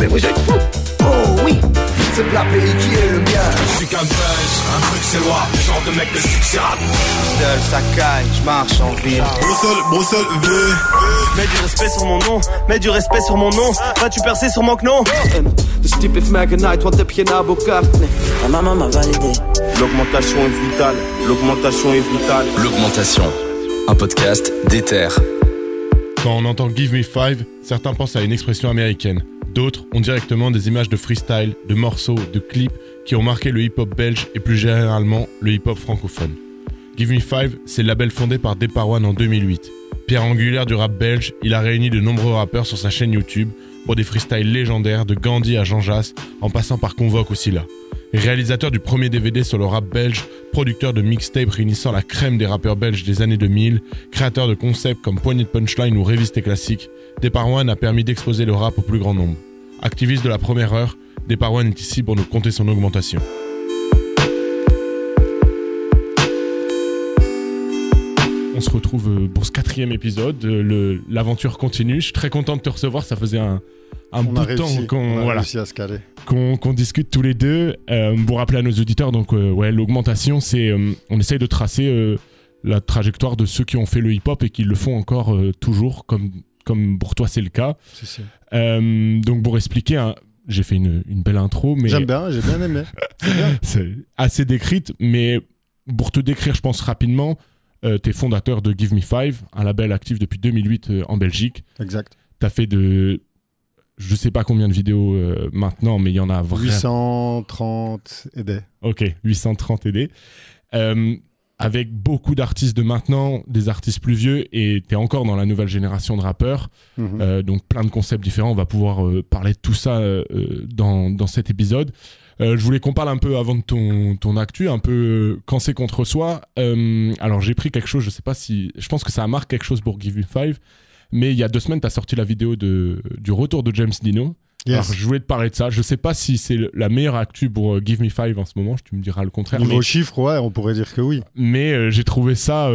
mais vous êtes fous Oh oui, c'est le pays qui est le mien. Je suis qu'un buzz, un truc c'est loi, genre de mec de succès rap. Seul, ça caille, je marche en ville. Bruxelles, Bruxelles, V. Mets du respect sur mon nom, mets du respect sur mon nom. Vas-tu percer sur mon non Dus type is Night, want heb je? Ma maman m'a validé. L'augmentation est vitale, l'augmentation est vitale. L'augmentation, un podcast d'Ether. Quand on entend Give Me Five, certains pensent à une expression américaine. D'autres ont directement des images de freestyle, de morceaux, de clips qui ont marqué le hip-hop belge et plus généralement le hip-hop francophone. Give Me Five, c'est le label fondé par Deparwan en 2008. Pierre angulaire du rap belge, il a réuni de nombreux rappeurs sur sa chaîne YouTube pour des freestyles légendaires de Gandhi à Jean Jass, en passant par Convoque aussi là. Réalisateur du premier DVD sur le rap belge, producteur de mixtapes réunissant la crème des rappeurs belges des années 2000, créateur de concepts comme Poignée de Punchline ou Révisté Classique, Deparwan a permis d'exposer le rap au plus grand nombre. Activiste de la première heure, Deparwan est ici pour nous compter son augmentation. On se retrouve euh, pour ce quatrième épisode. Euh, l'aventure continue. Je suis très content de te recevoir. Ça faisait un, un bout de temps qu'on voilà, qu'on discute tous les deux. Euh, pour rappeler à nos auditeurs, donc ouais, l'augmentation, c'est on essaye de tracer la trajectoire de ceux qui ont fait le hip-hop et qui le font encore toujours, comme comme pour toi c'est le cas. donc pour expliquer, j'ai fait une, une, belle intro, mais j'aime bien, j'ai bien aimé. c'est assez décrite, mais pour te décrire, je pense rapidement. Euh, tu es fondateur de Give Me Five, un label actif depuis 2008 euh, en Belgique. Exact. Tu as fait de. Je sais pas combien de vidéos euh, maintenant, mais il y en a vraiment. 830 et des. Ok, 830 et des. Avec beaucoup d'artistes de maintenant, des artistes plus vieux, et tu es encore dans la nouvelle génération de rappeurs. Mhm. donc plein de concepts différents. On va pouvoir parler de tout ça dans, dans cet épisode. Euh, je voulais qu'on parle un peu avant de ton, ton actu, un peu euh, quand c'est contre soi. Euh, alors j'ai pris quelque chose, je sais pas si. Je pense que ça a marqué quelque chose pour Give You Five. Mais il y a deux semaines, tu as sorti la vidéo de, du retour de James Dino. Alors, je voulais te parler de ça. Je sais pas si c'est la meilleure actu pour Give Me Five en ce moment. Tu me diras le contraire. Niveau mais... chiffres, ouais, on pourrait dire que oui. Mais j'ai trouvé ça.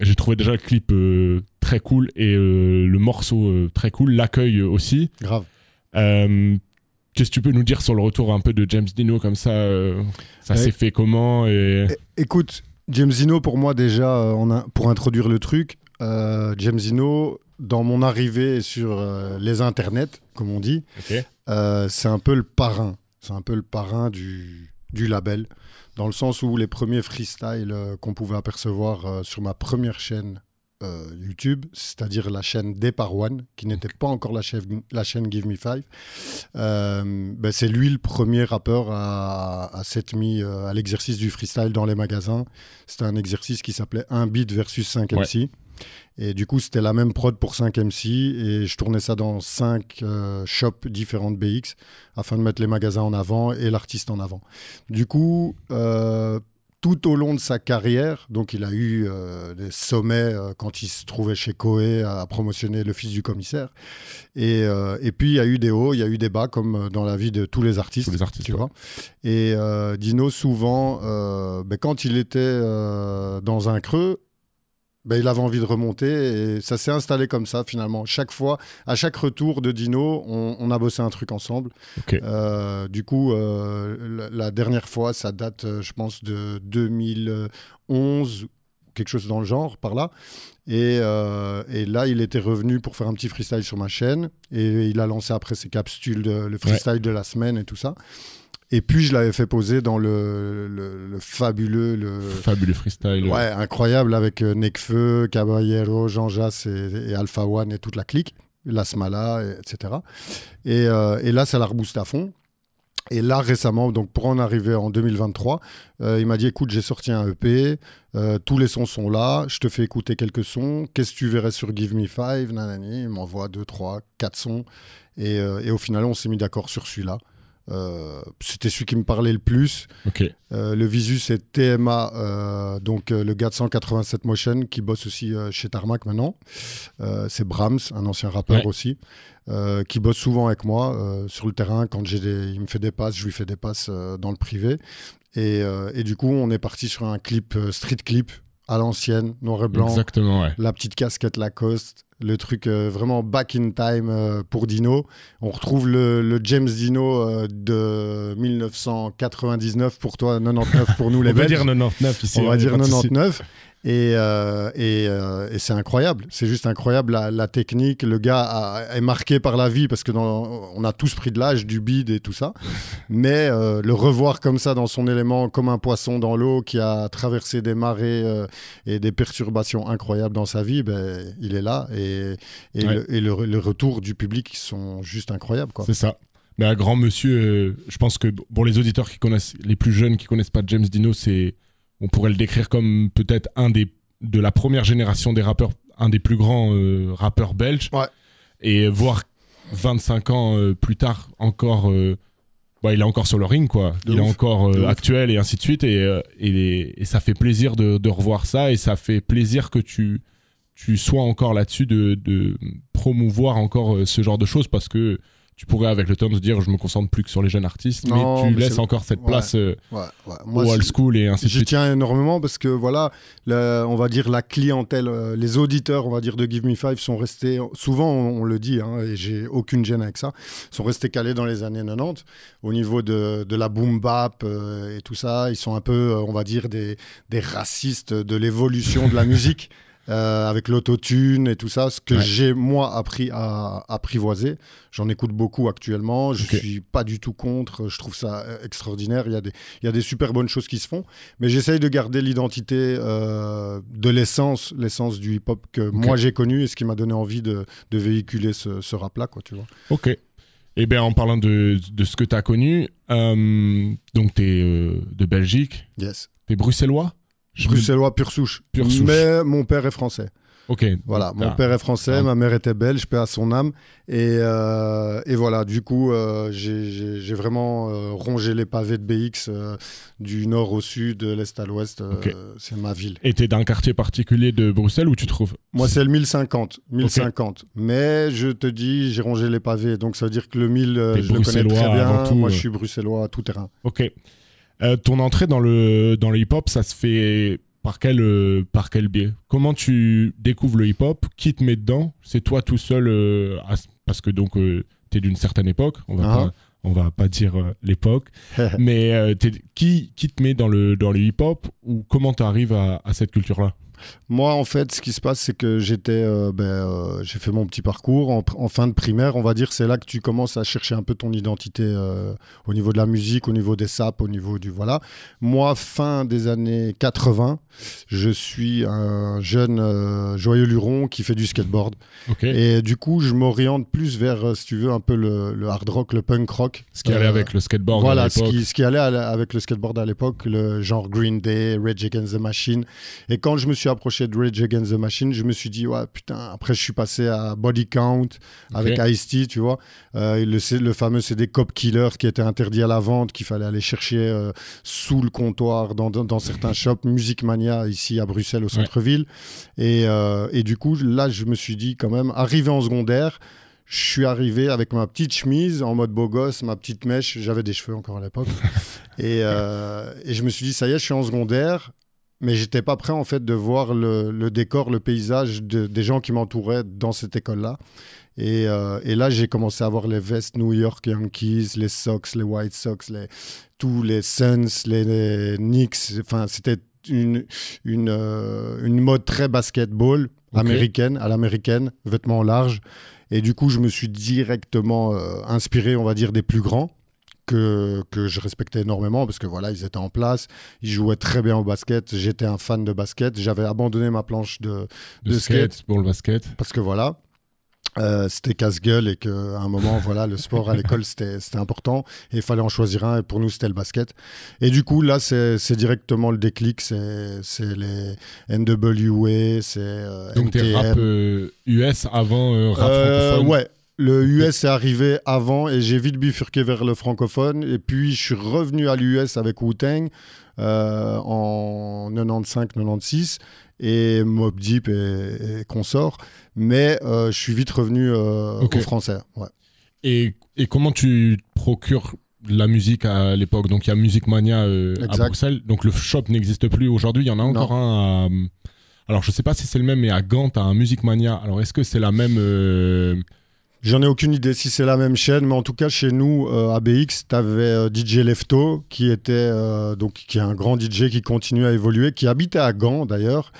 j'ai trouvé déjà le clip très cool et le morceau très cool. L'accueil aussi. Grave. Qu'est-ce que tu peux nous dire sur le retour un peu de James Dino comme ça euh, Ça s'est fait comment et... Écoute, James Dino, pour moi déjà, euh, pour introduire le truc, euh, James Dino, dans mon arrivée sur les internets, comme on dit, c'est un peu le parrain. C'est un peu le parrain du, du label, dans le sens où les premiers freestyles qu'on pouvait apercevoir sur ma première chaîne euh, YouTube, c'est-à-dire la chaîne Depar One, qui n'était pas encore la chaîne, la chaîne Give Me Five. Euh, ben c'est lui le premier rappeur à, à s'être mis euh, à l'exercice du freestyle dans les magasins. C'était un exercice qui s'appelait 1 beat versus 5 MC. Et du coup, c'était la même prod pour 5 MC et je tournais ça dans 5 shops différentes BX afin de mettre les magasins en avant et l'artiste en avant. Du coup, tout au long de sa carrière, donc il a eu euh, des sommets euh, quand il se trouvait chez Koé à, promotionner le fils du commissaire. Et, euh, et, puis il y a eu des hauts, il y a eu des bas, comme dans la vie de tous les artistes. les artistes, tu vois. Et Dino, souvent, ben, quand il était dans un creux, ben, il avait envie de remonter et ça s'est installé comme ça finalement. Chaque fois, à chaque retour de Dino, on, a bossé un truc ensemble. Euh, du coup, euh, la, dernière fois, ça date, euh, je pense, de 2011, quelque chose dans le genre, par là. Et, et, là, il était revenu pour faire un petit freestyle sur ma chaîne et il a lancé après ses capsules, de, le freestyle de la semaine et tout ça. Et puis je l'avais fait poser dans le, le, fabuleux. Le, fabuleux freestyle. Ouais, incroyable avec euh, Nekfeu, Caballero, Jean Jass et, Alpha One et toute la clique, Lasmala, etc. Et, euh, et là, ça la rebooste à fond. Et là, récemment, donc pour en arriver en 2023, euh, il m'a dit écoute, j'ai sorti un EP, tous les sons sont là, je te fais écouter quelques sons, qu'est-ce que tu verrais sur Give Me Five? Nanani, il m'envoie deux, trois, quatre sons. Et, et au final, on s'est mis d'accord sur celui-là. Euh, c'était celui qui me parlait le plus. Euh, le visu, c'est TMA, euh, donc le gars de 187 Motion qui bosse aussi chez Tarmac maintenant. c'est Brahms, un ancien rappeur aussi, qui bosse souvent avec moi sur le terrain. Quand j'ai il me fait des passes, je lui fais des passes dans le privé. Et, et, du coup, on est parti sur un clip, street clip, à l'ancienne, noir et blanc. Exactement, La petite casquette Lacoste, le truc euh, vraiment back in time euh, pour Dino. On retrouve le, le James Dino euh, de 1999 pour toi, 99 pour nous les On va dire 99 ici. On va dire pas de souci. 99. Et, euh, et, euh, et c'est incroyable. C'est juste incroyable la, la technique. Le gars a- est marqué par la vie parce que dans, on a tous pris de l'âge, du bide et tout ça. Mais euh, le revoir comme ça dans son élément, comme un poisson dans l'eau qui a traversé des marées et des perturbations incroyables dans sa vie, ben, il est là. Et, et, Ouais. le, et le- le retour du public sont juste incroyables. C'est ça. Mais un grand monsieur, je pense que pour les auditeurs qui connaissent, les plus jeunes qui connaissent pas James Dino, c'est, on pourrait le décrire comme peut-être un des de la première génération des rappeurs, un des plus grands euh, rappeurs belges. Ouais. Et voir 25 ans euh, plus tard encore, euh, bah, il est encore sur le ring quoi. De il est encore actuel et ainsi de suite. Et, et, et ça fait plaisir de, de revoir ça et ça fait plaisir que tu tu sois encore là-dessus de, de promouvoir encore ce genre de choses parce que tu pourrais avec le temps se dire je me concentre plus que sur les jeunes artistes Non, mais tu mais laisses encore cette place euh, Ouais, ouais. au old school et ainsi de suite. tiens énormément parce que voilà, le- on va dire la clientèle, euh, les auditeurs, on va dire de Give Me Five sont restés, souvent on, on le dit, hein, et j'ai aucune gêne avec ça, sont restés calés dans les années 90 au niveau de, de la boom bap euh, et tout ça. Ils sont un peu, euh, on va dire, des, des racistes de l'évolution de la musique. Euh, avec l'autotune et tout ça, ce que Ouais. j'ai moi appris à apprivoiser. J'en écoute beaucoup actuellement. Je Ok. suis pas du tout contre. Je trouve ça euh, extraordinaire. Il y a des, il y a des super bonnes choses qui se font mais j'essaye de garder l'identité euh, de l'essence, l'essence du hip-hop que moi j'ai connu et ce qui m'a donné envie de, de véhiculer ce, ce rap-là, quoi, tu vois. Ok. Et bien en parlant de, de ce que tu as connu, euh, donc tu es de Belgique, Yes. tu es bruxellois? Je Bruxellois pure souche. Pure souche. Mais mon père est français. Ok. Voilà, mon Ah. père est français, Ah. ma mère était belge, paix à son âme. Et, euh, et voilà, du coup, euh, j'ai- vraiment euh, rongé les pavés de BX du nord au sud, de l'est à l'ouest. C'est ma ville. Et t'es d'un quartier particulier de Bruxelles où tu te trouves? Moi, c'est le 1050. 1050. Mais je te dis, j'ai rongé les pavés. Donc, ça veut dire que le 1000, euh, T'es je le connais très bien. tout, Moi, je suis bruxellois tout terrain. Ok. Euh, ton entrée dans le, dans le hip-hop, ça se fait par quel, euh, par quel biais? Comment tu découvres le hip-hop? Qui te met dedans? C'est toi tout seul euh, à- Parce que donc, tu es d'une certaine époque. On va Ah. pas, on va pas dire l'époque. mais qui, qui te met dans le, dans le hip-hop? Ou comment tu arrives à, à cette culture-là? Moi, en fait, ce qui se passe, c'est que j'étais, euh, ben, euh, j'ai fait mon petit parcours en, fin de primaire. On va dire, c'est là que tu commences à chercher un peu ton identité euh, au niveau de la musique, au niveau des sapes, au niveau du voilà. Moi, fin des années 80, je suis un jeune joyeux luron qui fait du skateboard. Et du coup, je m'oriente plus vers, si tu veux, un peu le, le hard rock, le punk rock. Ce qui allait avec le skateboard à Voilà, ce l'époque. qui, ce qui allait à la- avec le skateboard à l'époque, le genre Green Day, Rage Against the Machine. Et quand je me suis approché de Rage Against the Machine, je me suis dit, ouais, putain, après je suis passé à Body Count avec Ice-T, tu vois. Euh, le, le fameux CD Cop Killer qui était interdit à la vente, qu'il fallait aller chercher euh, sous le comptoir dans, dans, dans certains shops, Music Mania ici à Bruxelles au centre-ville. Et, euh, et du coup, là, je me suis dit quand même, arrivé en secondaire, je suis arrivé avec ma petite chemise en mode beau gosse, ma petite mèche. J'avais des cheveux encore à l'époque. et, euh, et je me suis dit, ça y est, je suis en secondaire. Mais j'étais pas prêt en fait de voir le, le décor, le paysage de- des gens qui m'entouraient dans cette école-là. Et, euh, et là, j'ai commencé à voir les vestes New York Yankees, les Sox, les White Sox, les, tous les Suns, les, les Knicks. Enfin, c'était une, une, euh, une mode très basketball Ok. américaine, à l'américaine, vêtements larges. Et du coup, je me suis directement euh, inspiré, on va dire, des plus grands. Que, que je respectais énormément parce que voilà, ils étaient en place, ils jouaient très bien au basket. J'étais un fan de basket. J'avais abandonné ma planche de, de, de skate, skate. pour le basket. parce que voilà, euh, c'était casse-gueule et qu'à un moment, voilà, le sport à l'école, c'était important et il fallait en choisir un. Et pour nous, c'était le basket. Et du coup, là, c'est directement le déclic. C'est les NWA, c'est euh, Donc t'es rap euh, US avant euh, rap Euh, francophone ouais. Le US est arrivé avant et j'ai vite bifurqué vers le francophone. Et puis, je suis revenu à l'US avec Wu-Tang euh, en 95-96 et Mob Deep et, et consorts. Mais euh, je suis vite revenu euh, au français. Ouais. Et, et comment tu procures la musique à l'époque? Donc il y a Music Mania euh, à. Bruxelles. Donc le shop n'existe plus aujourd'hui. Il y en a encore un Alors, je sais pas si c'est le même, mais à Gand, un Music Mania. Alors, est-ce que c'est la même. Euh, J'en ai aucune idée si c'est la même chaîne, mais en tout cas chez nous euh, à BX, tu avais DJ Lefto qui était euh, donc qui est un grand DJ qui continue à évoluer, qui habitait à Gand d'ailleurs.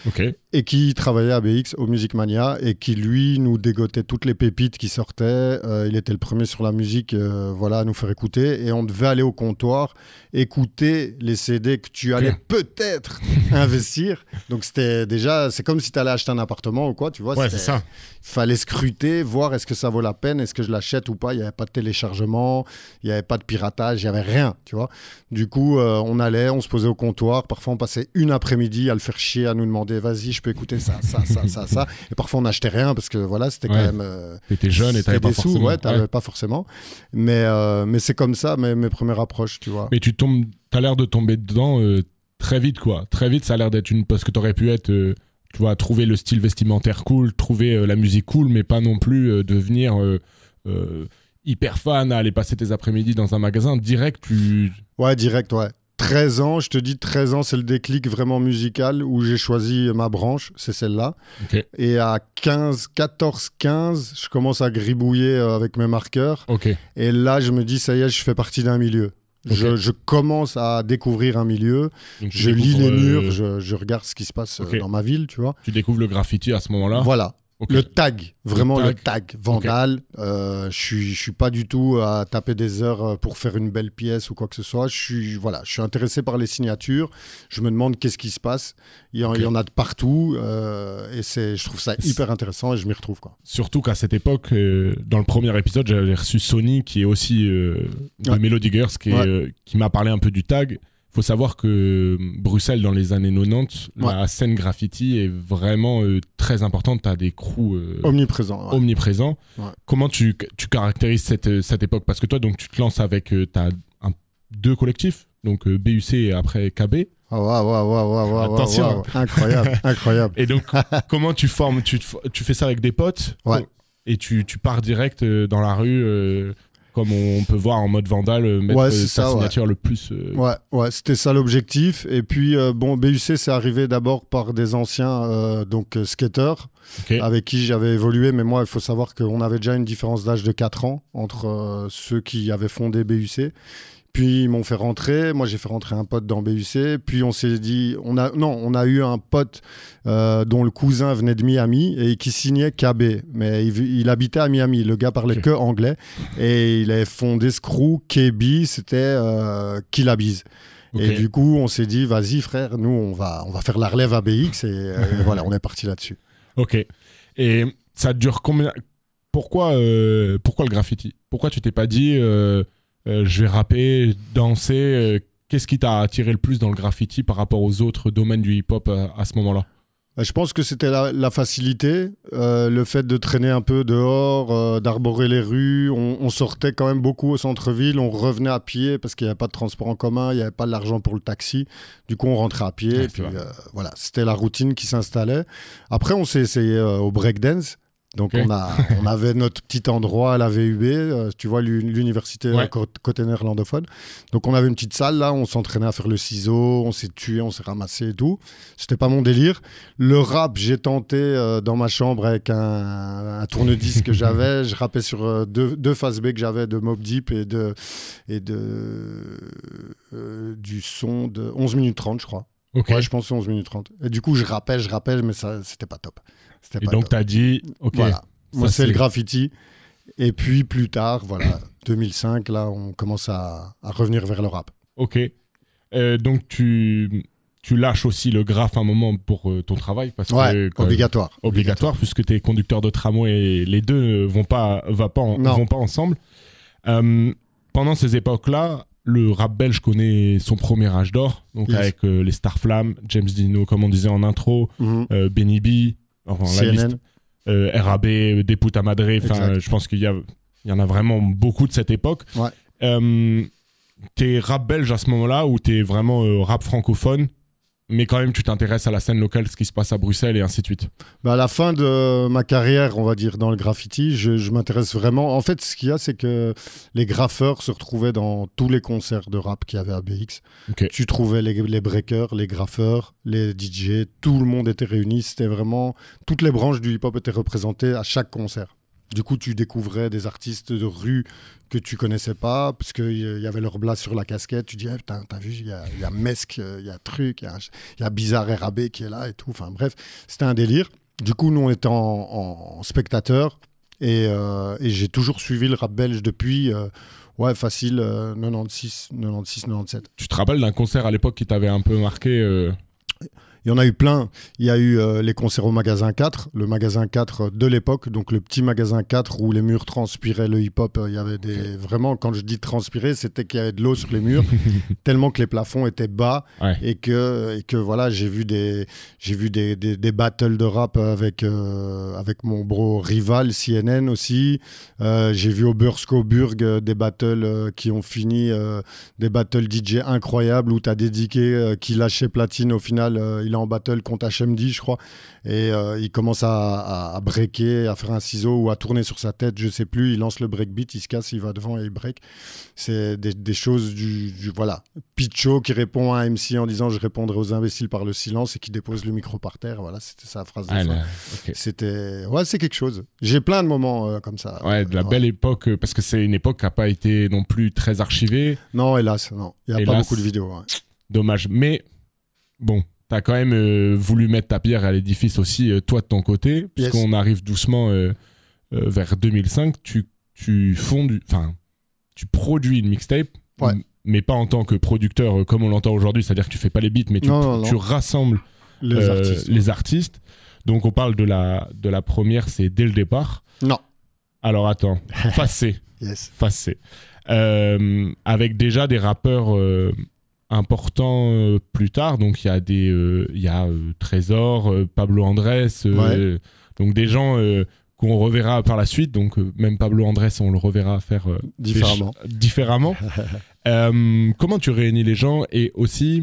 Et qui travaillait à BX au Music Mania et qui lui nous dégotait toutes les pépites qui sortaient. Euh, il était le premier sur la musique, euh, voilà, à nous faire écouter et on devait aller au comptoir écouter les CD que tu allais peut-être investir. Donc c'était déjà, c'est comme si tu allais acheter un appartement ou quoi, tu vois. Ouais, c'est ça. fallait scruter, voir est-ce que ça vaut la peine, est-ce que je l'achète ou pas. Il n'y avait pas de téléchargement, il n'y avait pas de piratage, il n'y avait rien, tu vois. Du coup, euh, on allait, on se posait au comptoir. Parfois, on passait une après-midi à le faire chier, à nous demander vas-y, je peux écouter ça, ça, ça, ça, ça. Et parfois, on n'achetait rien parce que voilà, c'était quand même. euh, T'étais jeune et t'avais pas sous, forcément. ouais, t'avais Ouais. pas forcément. Mais, euh, mais c'est comme ça, mes, mes premières approches, tu vois. Mais tu tombes, t'as l'air de tomber dedans euh, très vite, quoi. Très vite, ça a l'air d'être une. Parce que t'aurais pu être. euh, tu vois, trouver le style vestimentaire cool, trouver la musique cool, mais pas non plus devenir hyper fan, à aller passer tes après-midi dans un magasin. Direct, tu. Ouais, direct, ouais. 13 ans, je te dis 13 ans, c'est le déclic vraiment musical où j'ai choisi ma branche, c'est celle-là. Et à 15, 14, 15, je commence à gribouiller euh, avec mes marqueurs. Et là, je me dis, ça y est, je fais partie d'un milieu. Je, commence à découvrir un milieu, Donc, je lis les murs, euh, je, je regarde ce qui se passe euh, dans ma ville, tu vois. Tu découvres le graffiti à ce moment-là. Voilà. Le tag, vraiment le tag. tag, vandal. Euh, je suis, je suis pas du tout à taper des heures euh, pour faire une belle pièce ou quoi que ce soit. Je suis, voilà, je suis intéressé par les signatures. Je me demande qu'est-ce qui se passe. Il y en, Ok. il y en a de partout euh, et c'est, je trouve ça hyper intéressant et je m'y retrouve quoi. Surtout qu'à cette époque, euh, dans le premier épisode, j'avais reçu Sony, qui est aussi de Ouais. Melody Girls, qui, est, Ouais. qui m'a parlé un peu du tag. Faut savoir que Bruxelles, dans les années 90, Ouais. la scène graffiti est vraiment euh, très importante. Tu as des crews euh, ouais. omniprésents. Ouais. Comment tu, tu caractérises cette, euh, cette époque? Parce que toi, donc, tu te lances avec euh, un, deux collectifs, donc euh, BUC et après KB. Attention. Incroyable, incroyable. Et donc, comment tu formes tu, tu fais ça avec des potes? Ouais. Et tu, tu pars direct euh, dans la rue, euh, comme on peut voir en mode vandale, euh, mettre Ouais, euh, sa ça, ouais. signature le plus. euh, Ouais, ouais, c'était ça l'objectif. Et puis, euh, bon, BUC, c'est arrivé d'abord par des anciens euh, donc skateurs avec qui j'avais évolué. Mais moi, il faut savoir qu'on avait déjà une différence d'âge de 4 ans entre ceux qui avaient fondé BUC. Puis ils m'ont fait rentrer. Moi, j'ai fait rentrer un pote dans BUC. Puis on s'est dit, on a non, on a eu un pote euh, dont le cousin venait de Miami et qui signait KB. Mais il, il habitait à Miami. Le gars parlait que anglais et il avait fondé ce crew KB. C'était euh. Et du coup, on s'est dit, vas-y frère, nous, on va, on va faire la relève à BX. Et, euh, et voilà, on est parti là-dessus. Ok. Et ça dure combien pourquoi, euh, pourquoi le graffiti? Pourquoi tu t'es pas dit euh, je vais rapper, danser euh, Qu'est-ce qui t'a attiré le plus dans le graffiti par rapport aux autres domaines du hip-hop euh, à ce moment-là? Bah, Je pense que c'était la, la facilité, euh, le fait de traîner un peu dehors, euh, d'arborer les rues. On, on sortait quand même beaucoup au centre-ville, on revenait à pied parce qu'il n'y avait pas de transport en commun, il n'y avait pas l'argent pour le taxi. Du coup, on rentrait à pied. Ouais, et c'est puis, euh, voilà, c'était la routine qui s'installait. Après, on s'est essayé au breakdance. Donc, on, a, on avait notre petit endroit à la VUB, euh, tu vois, l'u- l'université Ouais. côté néerlandophone. Donc, on avait une petite salle là, on s'entraînait à faire le ciseau, on s'est tué, on s'est ramassé et tout. C'était pas mon délire. Le rap, j'ai tenté euh, dans ma chambre avec un, un tourne-disque que j'avais. Je rappais sur euh, deux, deux phases B que j'avais de Mob Deep et, de, et de, du son de 11 minutes 30, je crois. Ok. Ouais, je pense que c'est 11 minutes 30. Et du coup, je rappelle, je rappelle, mais ça, c'était pas top. Et pas donc top. t'as dit ok. Voilà. Moi, c'est le graffiti. Et puis plus tard, voilà, 2005, là, on commence à, à revenir vers le rap. Ok. Euh, donc tu tu lâches aussi le graphe un moment pour euh, ton travail parce Ouais, que obligatoire. obligatoire puisque tu es conducteur de tramway et les deux vont pas, va pas en- vont pas ensemble. Euh, pendant ces époques-là, le rap belge connaît son premier âge d'or, donc Yes. avec euh, les Starflame, James Dino, comme on disait en intro, Mhm. euh, Benny B, enfin, la liste, CNN. euh, RAB, euh, Des Puta Madre, enfin, euh, je pense qu'il y, a- il y en a vraiment beaucoup de cette époque. Ouais. Euh, t'es rap belge à ce moment-là ou t'es vraiment euh, rap francophone? Mais quand même tu t'intéresses à la scène locale, ce qui se passe à Bruxelles et ainsi de suite. Bah, à la fin de ma carrière, on va dire, dans le graffiti, je, je m'intéresse vraiment. En fait, ce qu'il y a, c'est que les graffeurs se retrouvaient dans tous les concerts de rap qu'il y avait à BX. Tu trouvais les, les breakers, les graffeurs, les DJ, tout le monde était réuni. C'était vraiment. Toutes les branches du hip-hop étaient représentées à chaque concert. Du coup, tu découvrais des artistes de rue que tu connaissais pas, parce qu'il y avait leur blase sur la casquette. Tu dis, eh, putain, t'as vu, il y a, y euh, il y a Truc, il y a, Bizarre RAB qui est là et tout. Enfin bref, c'était un délire. Du coup, nous, on était en, spectateur et, euh, et j'ai toujours suivi le rap belge depuis, euh, ouais, facile, euh, 96, 96, 97. Tu te rappelles d'un concert à l'époque qui t'avait un peu marqué Il y en a eu plein. Il y a eu euh, les concerts au magasin 4, le magasin 4 de l'époque, donc le petit magasin 4 où les murs transpiraient le hip-hop. euh, Il y avait des. Vraiment, quand je dis transpirer, c'était qu'il y avait de l'eau sur les murs, tellement que les plafonds étaient bas Ouais. et que, et que voilà, j'ai vu des, j'ai vu des, des, des battles de rap avec, euh, avec mon bro rival CNN aussi. Euh, j'ai vu au Burskoburg des battles qui ont fini, des battles DJ incroyables où tu as dédiqué qui lâchait platine. Au final, il en battle contre HMD, je crois. Et euh, il commence à, à, à breaker, à faire un ciseau ou à tourner sur sa tête, je sais plus. Il lance le breakbeat, il se casse, il va devant et il break. C'est des, des choses du, du- Voilà. Picho qui répond à un MC en disant Je répondrai aux imbéciles par le silence et qui dépose le micro par terre. Voilà, c'était sa phrase de ah, fin. C'était. Ouais, c'est quelque chose. J'ai plein de moments euh, comme ça. Ouais, de la belle époque, euh, parce que c'est une époque qui n'a pas été non plus très archivée. Non, hélas, non. Il n'y a pas beaucoup de vidéos. ouais. Dommage. Mais bon, t'as quand même euh, voulu mettre ta pierre à l'édifice aussi, euh, toi de ton côté, Yes. puisqu'on arrive doucement euh, vers 2005. Tu, tu fondes, enfin, tu produis une mixtape, Ouais. mais pas en tant que producteur comme on l'entend aujourd'hui, c'est-à-dire que tu fais pas les beats, mais tu, Non, non, non. tu rassembles Les artistes. les artistes. Donc on parle de la, de la première, c'est dès le départ. Non. Alors attends, Facé. Yes. Facé. Avec déjà des rappeurs importants euh, plus tard. Donc il y a des, euh, il y a euh, Trésor, Pablo Andrés, donc des gens qu'on reverra par la suite. Donc euh, même Pablo Andrés, on le reverra faire euh, Différemment. différemment. Euh, comment tu réunis les gens et aussi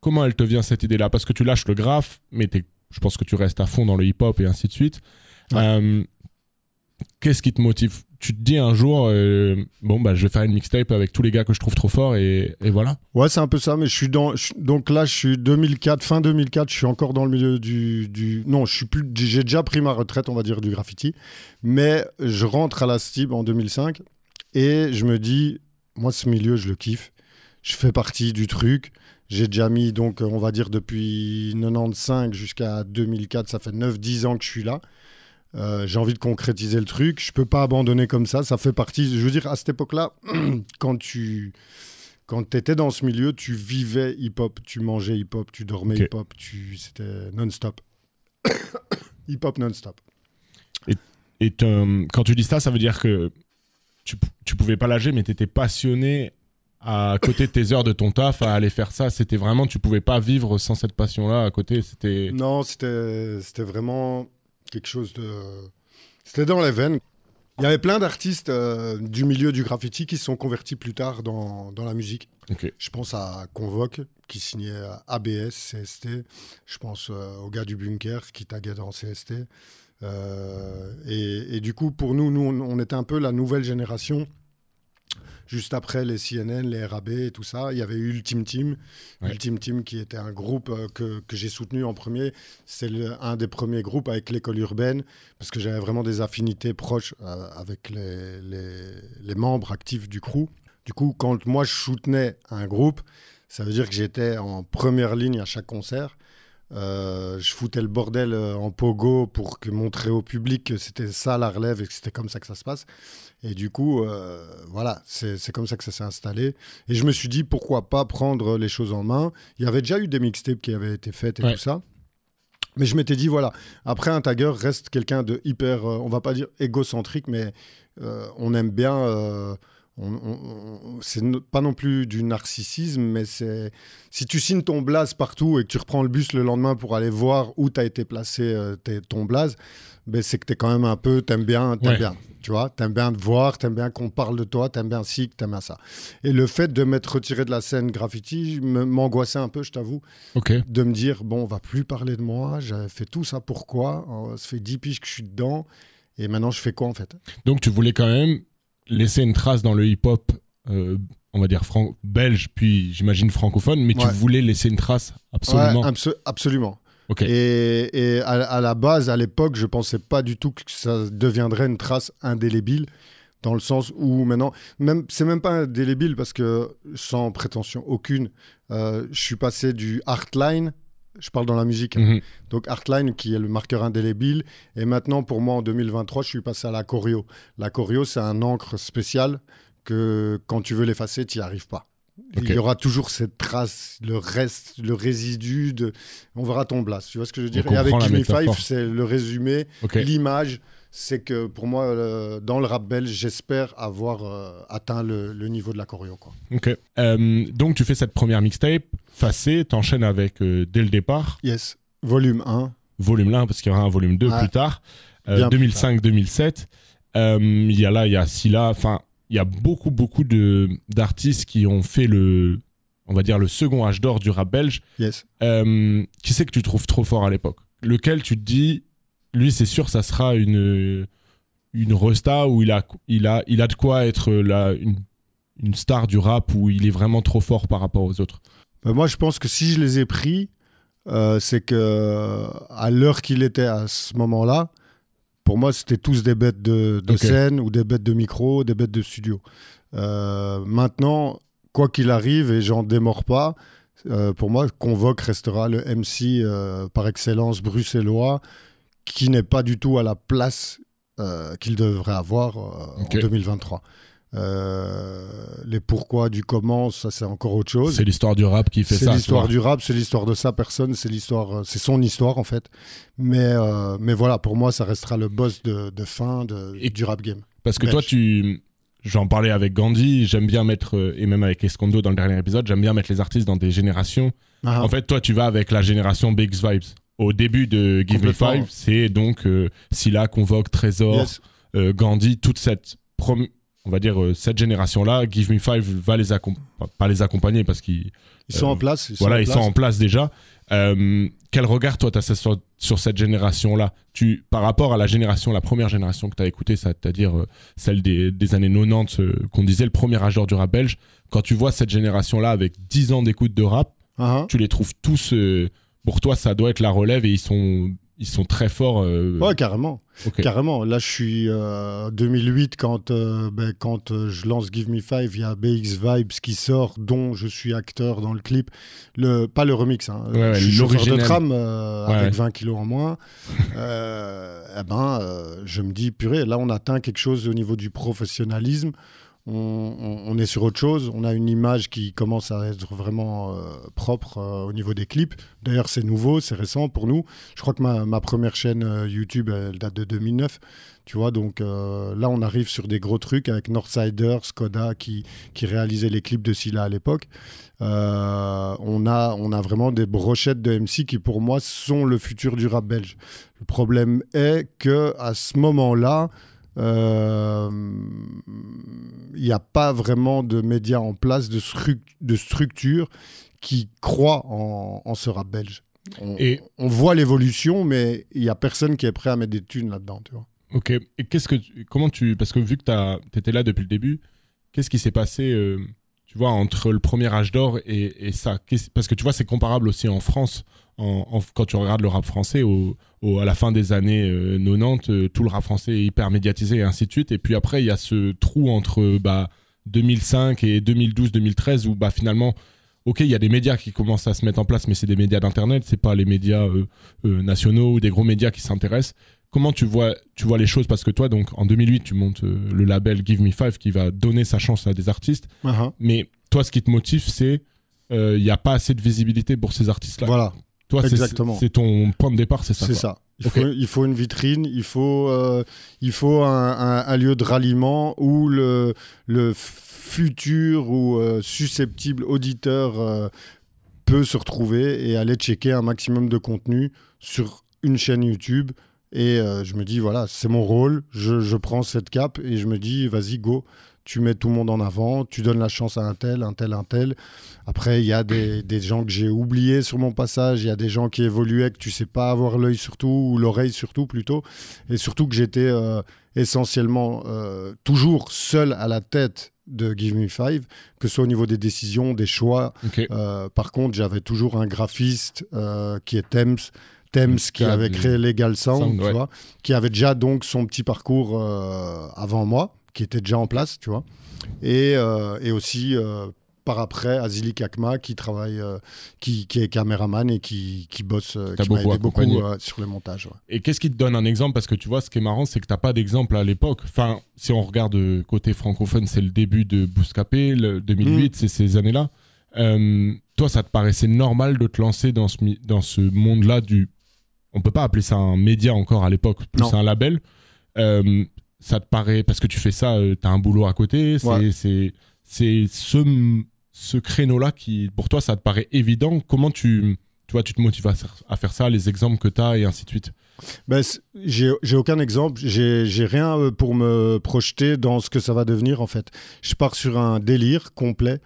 comment elle te vient cette idée-là? Parce que tu lâches le graphe, mais je pense que tu restes à fond dans le hip-hop et ainsi de suite. Ouais. Qu'est-ce qui te motive Tu te dis un jour, euh, bon, bah, je vais faire une mixtape avec tous les gars que je trouve trop forts et, voilà. Ouais, c'est un peu ça, mais je suis dans. donc là, je suis 2004, fin 2004, je suis encore dans le milieu du. du non, je suis plus. J'ai déjà pris ma retraite, on va dire, du graffiti. Mais je rentre à la STIB en 2005 et je me dis, moi, ce milieu, je le kiffe. Je fais partie du truc. J'ai déjà mis, donc, on va dire, depuis 95 jusqu'à 2004, ça fait 9-10 ans que je suis là. Euh, j'ai envie de concrétiser le truc. Je peux pas abandonner comme ça. Ça fait partie. Je veux dire, à cette époque-là, quand tu quand étais dans ce milieu, tu vivais hip-hop, tu mangeais hip-hop, tu dormais hip-hop, tu... c'était non-stop. hip-hop non-stop. Et te- quand tu dis ça, ça veut dire que tu, tu pouvais pas lâcher, mais tu étais passionné à côté de tes heures de ton taf à aller faire ça. C'était vraiment, tu pouvais pas vivre sans cette passion-là à côté. C'était. Non, c'était c'était vraiment quelque chose de... C'était dans les veines. Il y avait plein d'artistes euh, du milieu du graffiti qui se sont convertis plus tard dans, dans la musique. Je pense à Convoque, qui signait à ABS, CST. Je pense euh, au gars du Bunker, qui taguait dans CST. Euh, et, et du coup, pour nous, nous, on, on était un peu la nouvelle génération. Juste après les CNN, les RAB et tout ça, il y avait eu Ultime Team. Ouais. Ultime Team, qui était un groupe euh, que, que j'ai soutenu en premier. C'est un des premiers groupes avec l'école urbaine, parce que j'avais vraiment des affinités proches euh, avec les, les, les membres actifs du crew. Du coup, quand moi je soutenais un groupe, ça veut dire que j'étais en première ligne à chaque concert. Euh, je foutais le bordel en pogo pour que montrer au public que c'était ça la relève et que c'était comme ça que ça se passe. Et du coup, euh, voilà, c'est comme ça que ça s'est installé. Et je me suis dit, pourquoi pas prendre les choses en main. Il y avait déjà eu des mixtapes qui avaient été faites et Ouais. tout ça. Mais je m'étais dit, voilà, après un tagger reste quelqu'un de hyper, euh, on va pas dire égocentrique, mais euh, on aime bien euh, c'est pas non plus du narcissisme, mais c'est si tu signes ton blaze partout et que tu reprends le bus le lendemain pour aller voir où tu as été placé euh, ton blaze, ben c'est que tu es quand même un peu, t'aimes bien, t'aimes bien. Tu vois, t'aimes bien te voir, t'aimes bien qu'on parle de toi, t'aimes bien ci, t'aimes bien ça. Et le fait de m'être retiré de la scène graffiti m'angoissait un peu, je t'avoue. De me dire, bon, on va plus parler de moi, j'avais fait tout ça, pourquoi? Oh, Ça fait 10 piges que je suis dedans, et maintenant je fais quoi en fait? Donc tu voulais quand même laisser une trace dans le hip-hop, euh, on va dire belge, puis j'imagine francophone, mais tu voulais laisser une trace absolument. absolument. Et, à, la base, à l'époque, je pensais pas du tout que ça deviendrait une trace indélébile, dans le sens où maintenant, même c'est même pas indélébile parce que sans prétention aucune, euh, je suis passé du Artline je parle dans la musique. Hein. Mhm. Donc Artline qui est le marqueur indélébile. Et maintenant, pour moi, en 2023, je suis passé à la choreo. La choreo, c'est un encre spécial que quand tu veux l'effacer, tu n'y arrives pas. Il y aura toujours cette trace, le reste, le résidu de. On verra ton blast. Tu vois ce que je veux dire? Et avec Gimme Five, c'est le résumé, l'image. C'est que pour moi, euh, dans le rap belge, j'espère avoir euh, atteint le, niveau de la choreo. Quoi. Ok. Euh, donc, tu fais cette première mixtape, Facé, t'enchaînes avec dès le départ. Yes. Volume 1. Volume 1, parce qu'il y aura un volume 2 plus tard. 2005-2007. Il y a là, il y a Silla. Enfin, il y a beaucoup, beaucoup de, d'artistes qui ont fait le, on va dire, le second âge d'or du rap belge. Yes. Qui c'est que tu trouves trop fort à l'époque? Lequel tu te dis, lui, c'est sûr, ça sera une, une resta où il a, il, a, il a de quoi être la, une, une star du rap où il est vraiment trop fort par rapport aux autres ben, Moi, je pense que si je les ai pris, euh, c'est que à l'heure qu'il était à ce moment-là, pour moi, c'était tous des bêtes de, scène ou des bêtes de micro, des bêtes de studio. Euh, maintenant, quoi qu'il arrive, et j'en démords pas, euh, pour moi, Convoque restera le MC euh, par excellence bruxellois, qui n'est pas du tout à la place qu'il devrait avoir en 2023. Euh, les pourquoi du comment, ça c'est encore autre chose. C'est l'histoire du rap qui fait ça. C'est l'histoire du rap, c'est l'histoire de sa personne, c'est l'histoire, euh, c'est son histoire en fait. Mais euh, mais voilà, pour moi, ça restera le boss de, fin de, du rap game. Parce que toi, tu, j'en parlais avec Gandhi, j'aime bien mettre et même avec Escondo dans le dernier épisode, j'aime bien mettre les artistes dans des générations. Ah. En fait, toi, tu vas avec la génération Big Vibes. Au début de Give Me Five, c'est donc Silla, Convoque, Trésor, Gandhi, toute cette on va dire, euh, cette génération-là, Give Me Five va les pas les accompagner parce qu'ils ils sont en place. voilà, ils sont en place déjà. Euh, quel regard toi tu as sur, sur, cette génération-là? Tu par rapport à la génération, la première génération que tu as écoutée, c'est-à-dire euh, celle des, des, années 90 qu'on disait le premier âge d'or du rap belge, quand tu vois cette génération-là avec 10 ans d'écoute de rap, uh-huh. tu les trouves tous pour toi ça doit être la relève et ils sont ils sont très forts. Euh... Ouais, carrément. Carrément. Là, je suis euh, 2008 quand, euh, ben, quand euh, je lance Give Me Five, il y a BX Vibes qui sort, dont je suis acteur dans le clip. Le, pas le remix, hein. je suis de tram euh, avec 20 kilos en moins. eh ben, je me dis, purée, là, on atteint quelque chose au niveau du professionnalisme on, est sur autre chose. On a une image qui commence à être vraiment euh, propre euh, au niveau des clips. D'ailleurs, c'est nouveau, c'est récent pour nous. Je crois que ma, première chaîne euh, YouTube, elle date de 2009. Tu vois, donc là, on arrive sur des gros trucs avec Northsider, Skoda qui, qui réalisait les clips de Silla à l'époque. on, a, on a vraiment des brochettes de MC qui, pour moi, sont le futur du rap belge. Le problème est que à ce moment-là, il euh, n'y a pas vraiment de médias en place, de, de structure qui croient en, ce rap belge. On, et on voit l'évolution, mais il n'y a personne qui est prêt à mettre des thunes là-dedans, tu vois. Ok. Et qu'est-ce que, comment tu, parce que vu que tu étais là depuis le début, qu'est-ce qui s'est passé, euh, tu vois, entre le premier âge d'or et, et ça? Parce que tu vois, c'est comparable aussi en France quand tu regardes le rap français, au, à la fin des années 90, euh, euh, tout le rap français est hyper médiatisé et ainsi de suite. Et puis après, il y a ce trou entre bah, 2005 et 2012-2013 où bah, finalement, ok, il y a des médias qui commencent à se mettre en place, mais c'est des médias d'internet, c'est pas les médias euh, nationaux ou des gros médias qui s'intéressent. Comment tu vois, tu vois les choses? Parce que toi, donc, en 2008, tu montes le label Give Me Five qui va donner sa chance à des artistes. Uh-huh. Mais toi, ce qui te motive, c'est il n'y a pas assez de visibilité pour ces artistes-là. Voilà. Toi, c'est ton point de départ, c'est ça C'est ça. Il, faut, il, faut, une vitrine, il faut, euh, il faut un, un, lieu de ralliement où le, le futur ou euh, susceptible auditeur euh, peut se retrouver et aller checker un maximum de contenu sur une chaîne YouTube. Et je me dis, voilà, c'est mon rôle, je, je prends cette cape et je me dis, vas-y, go, tu mets tout le monde en avant, tu donnes la chance à un tel, un tel, un tel. Après, il y a des, des gens que j'ai oubliés sur mon passage, il y a des gens qui évoluaient que tu sais pas avoir l'œil surtout, ou l'oreille surtout plutôt. Et surtout que j'étais euh, essentiellement euh, toujours seul à la tête de Give Me Five, que ce soit au niveau des décisions, des choix. Euh, par contre, j'avais toujours un graphiste qui est Thames. Thames qui avait créé Legal Sound, Sound, tu ouais. vois, qui avait déjà donc son petit parcours avant moi, qui était déjà en place, tu vois. Et, euh, et aussi euh, par après Azili Kakma qui travaille, euh, qui, qui est caméraman et qui, qui bosse, euh, qui m'a beaucoup aidé beaucoup accompagné. euh, sur le montage. ouais. Et qu'est-ce qui te donne un exemple? Parce que tu vois, ce qui est marrant, c'est que t'as pas d'exemple à l'époque. Enfin, si on regarde côté francophone, c'est le début de Bouscapé, le 2008, Mm. c'est ces années-là. Toi, ça te paraissait normal de te lancer dans ce, dans ce monde-là du. On peut pas appeler ça un média encore à l'époque, plus Non. un label. Ça te paraît. Parce que tu fais ça, euh, t'as un boulot à côté. C'est Ouais. c'est- c'est ce, ce créneau-là qui, pour toi, ça te paraît évident. Comment tu. Tu vois, tu te motives à, faire ça, les exemples que tu as et ainsi de suite? Ben, j'ai aucun exemple, j'ai j'ai rien euh, pour me projeter dans ce que ça va devenir en fait. Je pars sur un délire complet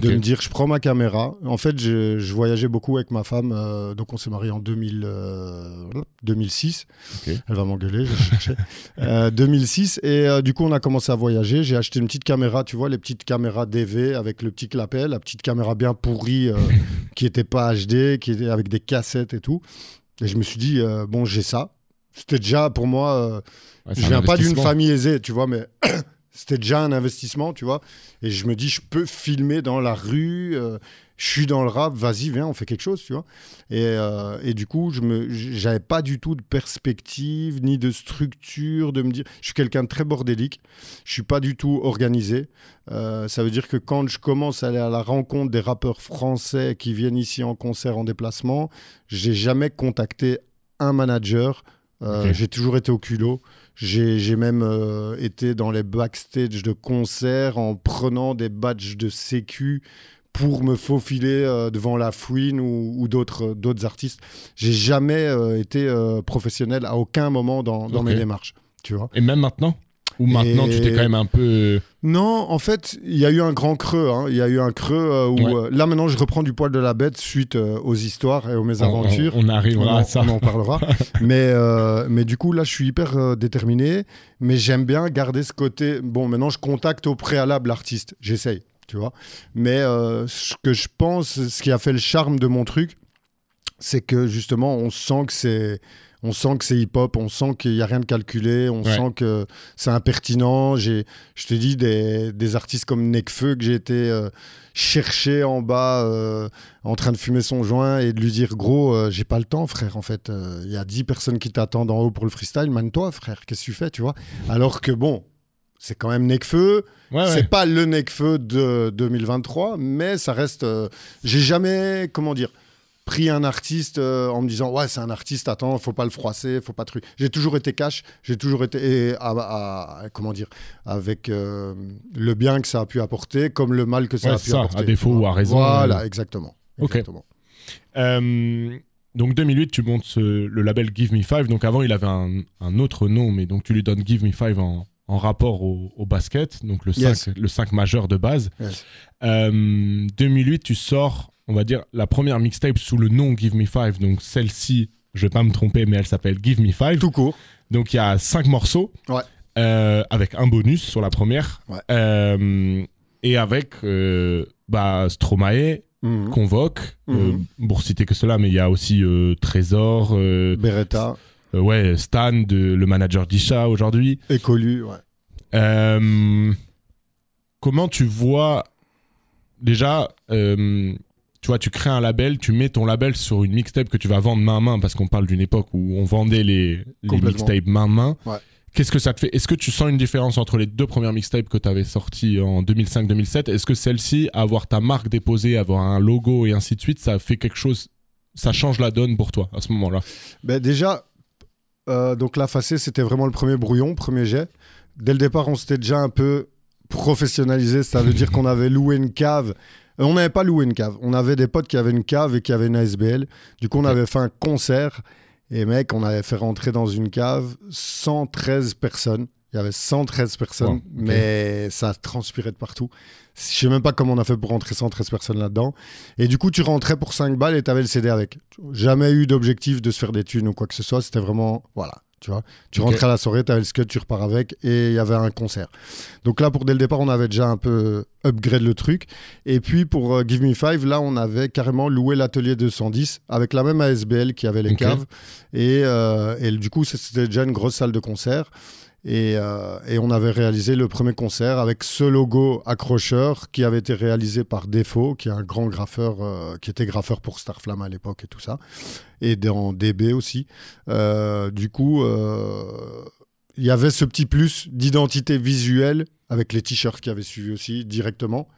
de me dire je prends ma caméra. En fait, je, je voyageais beaucoup avec ma femme, euh, donc on s'est marié en 2000, euh, 2006. Ok. Elle va m'engueuler, je cherchais. Euh, 2006 et euh, du coup on a commencé à voyager. J'ai acheté une petite caméra, tu vois les petites caméras DV avec le petit clapet, la petite caméra bien pourrie euh, qui était pas HD, qui était avec des cassettes et tout. Et je me suis dit euh, bon j'ai ça. C'était déjà pour moi. euh, Ouais, je viens pas d'une famille aisée, tu vois, mais c'était déjà un investissement, tu vois. Et je me dis, je peux filmer dans la rue, euh, je suis dans le rap, vas-y, viens, on fait quelque chose, tu vois. Et, euh, et du coup, je me, pas du tout de perspective ni de structure, de me dire, je suis quelqu'un de très bordélique, je suis pas du tout organisé. Euh, ça veut dire que quand je commence à aller à la rencontre des rappeurs français qui viennent ici en concert, en déplacement, j'ai jamais contacté un manager. Euh. J'ai toujours été au culot. J'ai même euh, été dans les backstage de concerts en prenant des badges de sécu pour me faufiler euh, devant la fouine ou, ou d'autres artistes. J'ai jamais été professionnel à aucun moment dans, mes démarches. Tu vois Et même maintenant? Ou maintenant, Et- tu t'es quand même un peu. Non, en fait, il y a eu un grand creux. hein. Il y a eu un creux euh, où Ouais. euh, là maintenant je reprends du poil de la bête suite euh, aux histoires et aux mésaventures. On, on arrivera on, en- à ça. on en parlera. mais, euh, mais du coup, là, je suis hyper euh, déterminé. Mais j'aime bien garder ce côté. Bon, maintenant, je contacte au préalable l'artiste. J'essaye, tu vois. Mais euh, ce que je pense, ce qui a fait le charme de mon truc, c'est que justement, on sent que c'est. On sent que c'est hip-hop, on sent qu'il n'y a rien de calculé, on Ouais. sent que c'est impertinent. J'ai, je te dis, des, des artistes comme Nekfeu que j'ai été euh, chercher en bas euh, en train de fumer son joint et de lui dire gros euh, j'ai pas le temps frère en fait il y a 10 personnes qui t'attendent en haut pour le freestyle mane-toi frère qu'est-ce que tu fais tu vois? Alors que bon c'est quand même Nekfeu Ouais, ouais. c'est pas le Nekfeu de 2023 mais ça reste j'ai jamais comment dire pris un artiste euh, en me disant ouais c'est un artiste attends faut pas le froisser faut pas truc j'ai toujours été cash j'ai toujours été et à, à- à- comment dire avec euh, le bien que ça a pu apporter comme le mal que ça Ouais, a c'est pu ça, apporter à défaut ou à raison, voilà euh. exactement Ok. Exactement. Euh, donc 2008, tu montes ce- le label Give Me Five. Donc avant, il avait un, un autre nom, mais donc tu lui donnes Give Me Five en, en rapport au, au basket, donc le 5, Yes. le 5 majeur de base. Yes. Euh, 2008, tu sors, on va dire, la première mixtape sous le nom Give Me Five. Donc celle-ci, je vais pas me tromper, mais elle s'appelle Give Me Five. Tout court. Donc il y a 5 morceaux. Ouais. euh, avec un bonus sur la première. Ouais. Euh, et avec euh, bah, Stromae, Mhm. Convoque, Mhm. pour citer que cela, mais il y a aussi Trésor, Beretta, ouais, Stan, de, le manager d'Isha aujourd'hui. Écolu, ouais. Euh, comment tu vois déjà, euh, tu vois, tu crées un label, tu mets ton label sur une mixtape que tu vas vendre main à main parce qu'on parle d'une époque où on vendait les, mixtapes main à main. Ouais. Qu'est-ce que ça te fait? Est-ce que tu sens une différence entre les deux premières mixtapes que tu avais sorties en 2005-2007 Est-ce que celle-ci, avoir ta marque déposée, avoir un logo et ainsi de suite, ça fait quelque chose Ça change la donne pour toi à ce moment-là? Ben déjà, euh, donc la facée, c'était vraiment le premier brouillon, premier jet. Dès le départ, on s'était déjà un peu professionnalisé. Ça veut dire qu'on avait loué une cave. On n'avait pas loué une cave. On avait des potes qui avaient une cave et qui avaient une ASBL. Du coup, on avait fait un concert. Et mec, on avait fait rentrer dans une cave 113 personnes. Il y avait 113 personnes, Wow, mais ça transpirait de partout. Je sais même pas comment on a fait pour rentrer 113 personnes là-dedans. Et du coup, tu rentrais pour 5 balles et tu avais le CD avec. Jamais eu d'objectif de se faire des thunes ou quoi que ce soit. C'était vraiment. Voilà. Tu vois, tu rentrais à la soirée, tu avais le scud, tu repars avec et il y avait un concert. Donc là, pour dès le départ, on avait déjà un peu upgrade le truc. Et puis pour euh, Give Me Five, là, on avait carrément loué l'atelier 210 avec la même ASBL qui avait les caves. Et, euh, et du coup, c'était déjà une grosse salle de concert. Et, euh, et on avait réalisé le premier concert avec ce logo accrocheur qui avait été réalisé par Défaut, qui est un grand graffeur, euh, qui était graffeur pour Starflame à l'époque et tout ça, et dans DB aussi. Euh, du coup, il y avait ce petit plus d'identité visuelle avec les t-shirts qui avaient suivi aussi directement.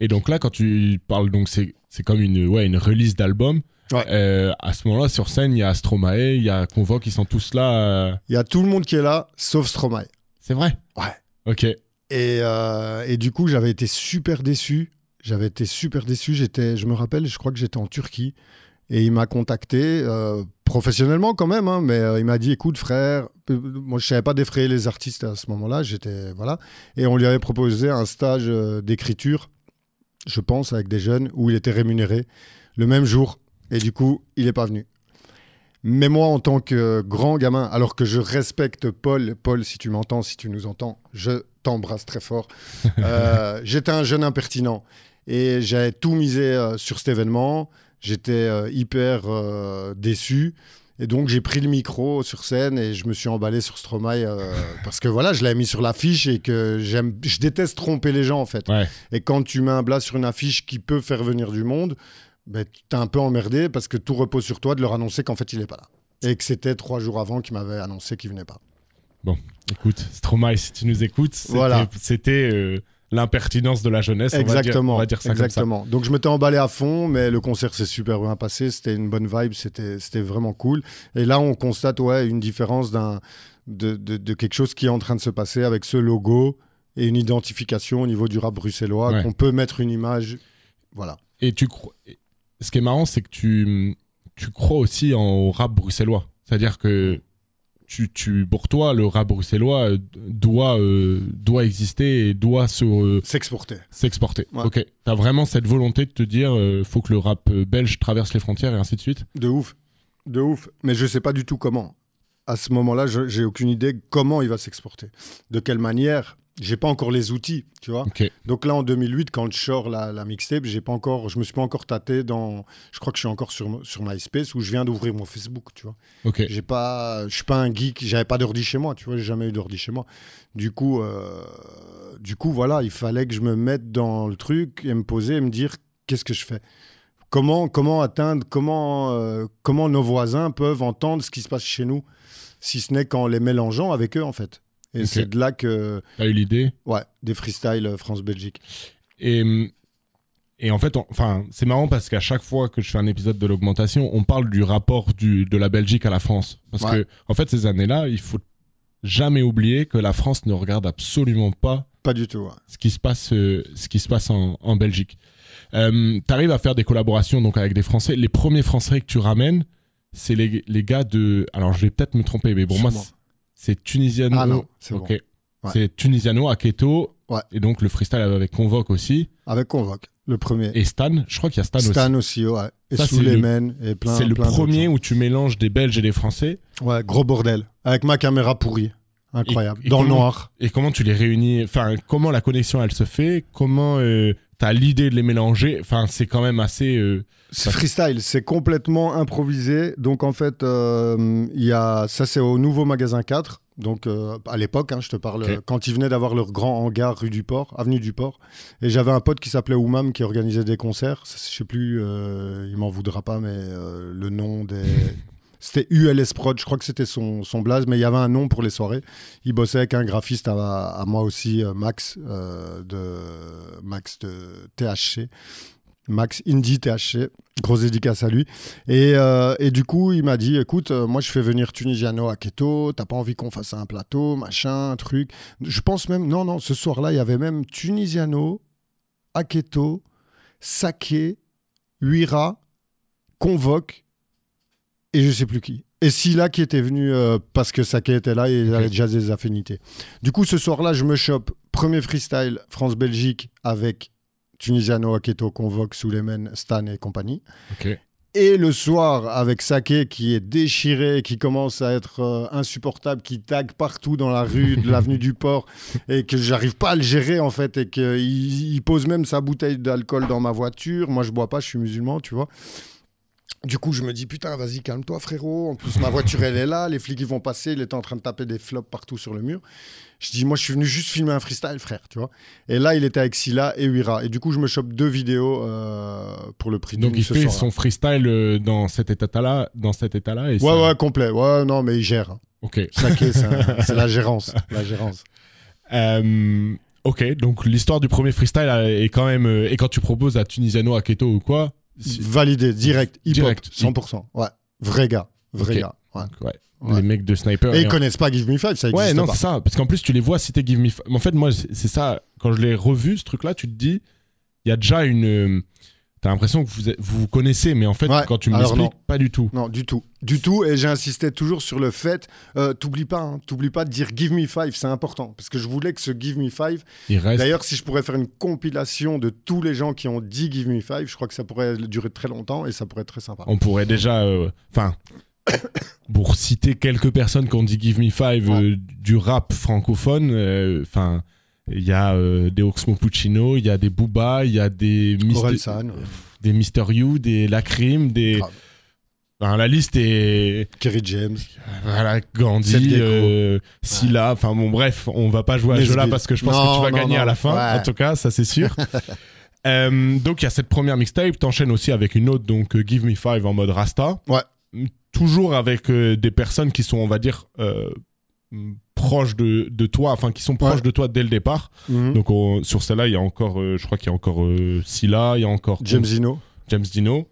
Et donc là, quand tu parles, c'est comme une ouais une release d'album. Ouais. Euh, à ce moment-là, sur scène, il y a Stromae, il y a Convoque, ils sont tous là. euh, Il y a tout le monde qui est là, sauf Stromae. C'est vrai? Ouais. Ok. Et, euh, et du coup, j'avais été super déçu. J'avais été super déçu. J'étais, je me rappelle, je crois que j'étais en Turquie. Et il m'a contacté, professionnellement quand même, hein, mais il m'a dit écoute, frère, moi je savais pas défrayer les artistes à ce moment-là. J'étais. Voilà. Et on lui avait proposé un stage d'écriture, je pense, avec des jeunes, où il était rémunéré le même jour. Et du coup, il n'est pas venu. Mais moi, en tant que grand gamin, alors que je respecte Paul, Paul, si tu m'entends, si tu nous entends, je t'embrasse très fort. Euh, J'étais un jeune impertinent et j'avais tout misé euh, sur cet événement. J'étais euh, hyper déçu. Et donc, j'ai pris le micro sur scène et je me suis emballé sur Stromae parce que voilà, je l'avais mis sur l'affiche et que j'aime, je déteste tromper les gens en fait. Ouais. Et quand tu mets un blast sur une affiche qui peut faire venir du monde, ben, t'es un peu emmerdé parce que tout repose sur toi de leur annoncer qu'en fait il n'est pas là. Et que c'était trois jours avant qu'il m'avait annoncé qu'il venait pas. Écoute, Stromae, si tu nous écoutes, c'était Voilà. c'était, euh, l'impertinence de la jeunesse. on va dire- Exactement. On va dire ça exactement. Donc je m'étais emballé à fond, mais le concert s'est super bien passé. C'était une bonne vibe, c'était c'était vraiment cool. Et là, on constate ouais une différence d'un de, de, de quelque chose qui est en train de se passer avec ce logo et une identification au niveau du rap bruxellois Ouais. qu'on peut mettre une image. Voilà. Et tu crois. Ce qui est marrant, c'est que tu, tu crois aussi en, au rap bruxellois. C'est-à-dire que tu, tu, pour toi, le rap bruxellois euh, doit, euh, doit exister et doit se, euh, S'exporter. s'exporter. Ouais. Ok. T'as vraiment cette volonté de te dire, euh, faut que le rap belge traverse les frontières et ainsi de suite? De ouf. De ouf. Mais je sais pas du tout comment. À ce moment-là, je- j'ai aucune idée comment il va s'exporter. De quelle manière? J'ai pas encore les outils, tu vois. Donc là, en 2008, quand je sors la, la mixtape, j'ai pas encore, je me suis pas encore tâté dans. Je crois que je suis encore sur, sur MySpace où je viens d'ouvrir mon Facebook, tu vois. Ok. J'ai pas, je suis pas un geek, j'avais pas d'ordi chez moi, tu vois, j'ai jamais eu d'ordi chez moi. Du coup, euh, du coup, voilà, il fallait que je me mette dans le truc et me poser et me dire qu'est-ce que je fais? Comment, comment atteindre, comment, euh, comment nos voisins peuvent entendre ce qui se passe chez nous, si ce n'est qu'en les mélangeant avec eux, en fait. Et c'est de là que, T'as eu l'idée. ouais, des freestyles euh, France-Belgique. Et, et en fait, on- enfin, c'est marrant parce qu'à chaque fois que je fais un épisode de l'augmentation, on parle du rapport du, de la Belgique à la France. Parce Ouais. que, en fait, ces années-là, il faut jamais oublier que la France ne regarde absolument pas Pas du tout. ouais. ce qui se passe, euh, ce qui se passe en, en Belgique. Euh, T'arrives à faire des collaborations donc avec des Français. Les premiers Français que tu ramènes, c'est les, les gars de. Alors, je vais peut-être me tromper, mais pour moi. C'est- Tunisiano. Ah non, c'est bon. Ouais. C'est Tunisiano, Aketo. Ouais. Et donc le freestyle avec Convoque aussi. Avec Convoque, le premier. Et Stan, je crois qu'il y a Stan, aussi. Stan aussi, ouais. Et Ça, c'est Suleiman et plein C'est le plein premier où tu mélanges des Belges et des Français. Ouais, gros bordel. Avec ma caméra pourrie. Incroyable. Et- et Dans le noir. Et comment tu les réunis? Enfin, comment la connexion elle se fait? Comment euh, t'as l'idée de les mélanger Enfin, c'est quand même assez. euh, C'est freestyle, c'est complètement improvisé. Donc en fait, euh, il y a ça c'est au nouveau magasin 4. Donc euh, à l'époque, hein, je te parle, quand ils venaient d'avoir leur grand hangar rue du Port, avenue du Port. Et j'avais un pote qui s'appelait Oumam qui organisait des concerts. Je sais plus, il m'en voudra pas, mais le nom des. C'était ULS Prod, je crois que c'était son, son blaze, mais il y avait un nom pour les soirées. Il bossait avec un graphiste à, moi aussi, euh, Max, euh, de, Max de THC. Max Indy THC. Grosse dédicace à lui. Et, euh, et du coup, il m'a dit écoute, moi, je fais venir Tunisiano à Keto. T'as pas envie qu'on fasse un plateau, machin, truc. Je pense même, non, non, ce soir-là, il y avait même Tunisiano, Aketo, Saké, Huira, Convoque et je sais plus qui. Et Silla qui était venu euh, parce que Saké était là et il avait déjà des affinités. Du coup, ce soir-là, je me chope premier freestyle France-Belgique avec Tunisiano, Aketo, Convoque, Suleiman, Stan et compagnie. Et le soir, avec Saké qui est déchiré, qui commence à être euh, insupportable, qui tag partout dans la rue de l'avenue du Port, et que j'arrive pas à le gérer en fait, et qu'il il pose même sa bouteille d'alcool dans ma voiture. Moi, je bois pas, je suis musulman, tu vois. Du coup, je me dis, putain, vas-y, calme-toi, frérot. En plus, ma voiture, elle est là. Les flics, ils vont passer. Il était en train de taper des flops partout sur le mur. Je dis, moi, je suis venu juste filmer un freestyle, frère, tu vois. Et là, il était avec Silla et Huira. Et du coup, je me chope deux vidéos euh, pour le prix Donc il fait son freestyle euh, dans cet état-là, dans cet état-là. et Ouais, ça- ouais, complet. Ouais, non, mais il gère. Ok. Saké, c'est la gérance. La gérance. Euh, ok, donc l'histoire du premier freestyle est quand même. et quand tu proposes à Tunisiano, à Keto ou quoi Validé, direct, hip-hop, Direct. 100%. Ouais, vrai gars, vrai gars. Ouais. ouais, Ouais. les mecs de Sniper. Et ils en- connaissent pas Give Me Five, ça existe Ouais, non, pas. c'est ça. Parce qu'en plus, tu les vois citer Give Me Five. En fait, moi, c'est c'est ça. Quand je l'ai revu, ce truc-là, tu te dis, il y a déjà une. T'as l'impression que vous vous connaissez, mais en fait, Ouais, quand tu me l'expliques, pas du tout. Non, du tout. Du tout. Et j'ai insisté toujours sur le fait, euh, t'oublies pas, hein, t'oublies pas de dire Give Me Five, c'est important. Parce que je voulais que ce Give Me Five, Il reste. d'ailleurs, si je pourrais faire une compilation de tous les gens qui ont dit Give Me Five, je crois que ça pourrait durer très longtemps et ça pourrait être très sympa. On pourrait déjà. euh, Enfin. pour citer quelques personnes qui ont dit Give Me Five euh, du rap francophone, euh, enfin. Il y a euh, des Oxmo Puccino, il y a des Booba, il y a des Mister, San, des Mister You, des Lacrim, des. Grave. Enfin, la liste est. Kerry James. Voilà, Gandhi, euh, Silla, enfin bon, bref, on va pas jouer à ce jeu-là parce que je pense Non, que tu vas non, gagner non. à la fin, Ouais. en tout cas, ça c'est sûr. Euh, donc il y a cette première mixtape, t'enchaînes aussi avec une autre, donc euh, Give Me Five en mode Rasta. Ouais. Toujours avec euh, des personnes qui sont, on va dire, proches de, de toi, enfin qui sont proches Ouais. de toi dès le départ. Mhm. Donc on- sur celle-là, il y a encore, euh, je crois qu'il y a encore euh, Silla, il y a encore James Zino. James Dino.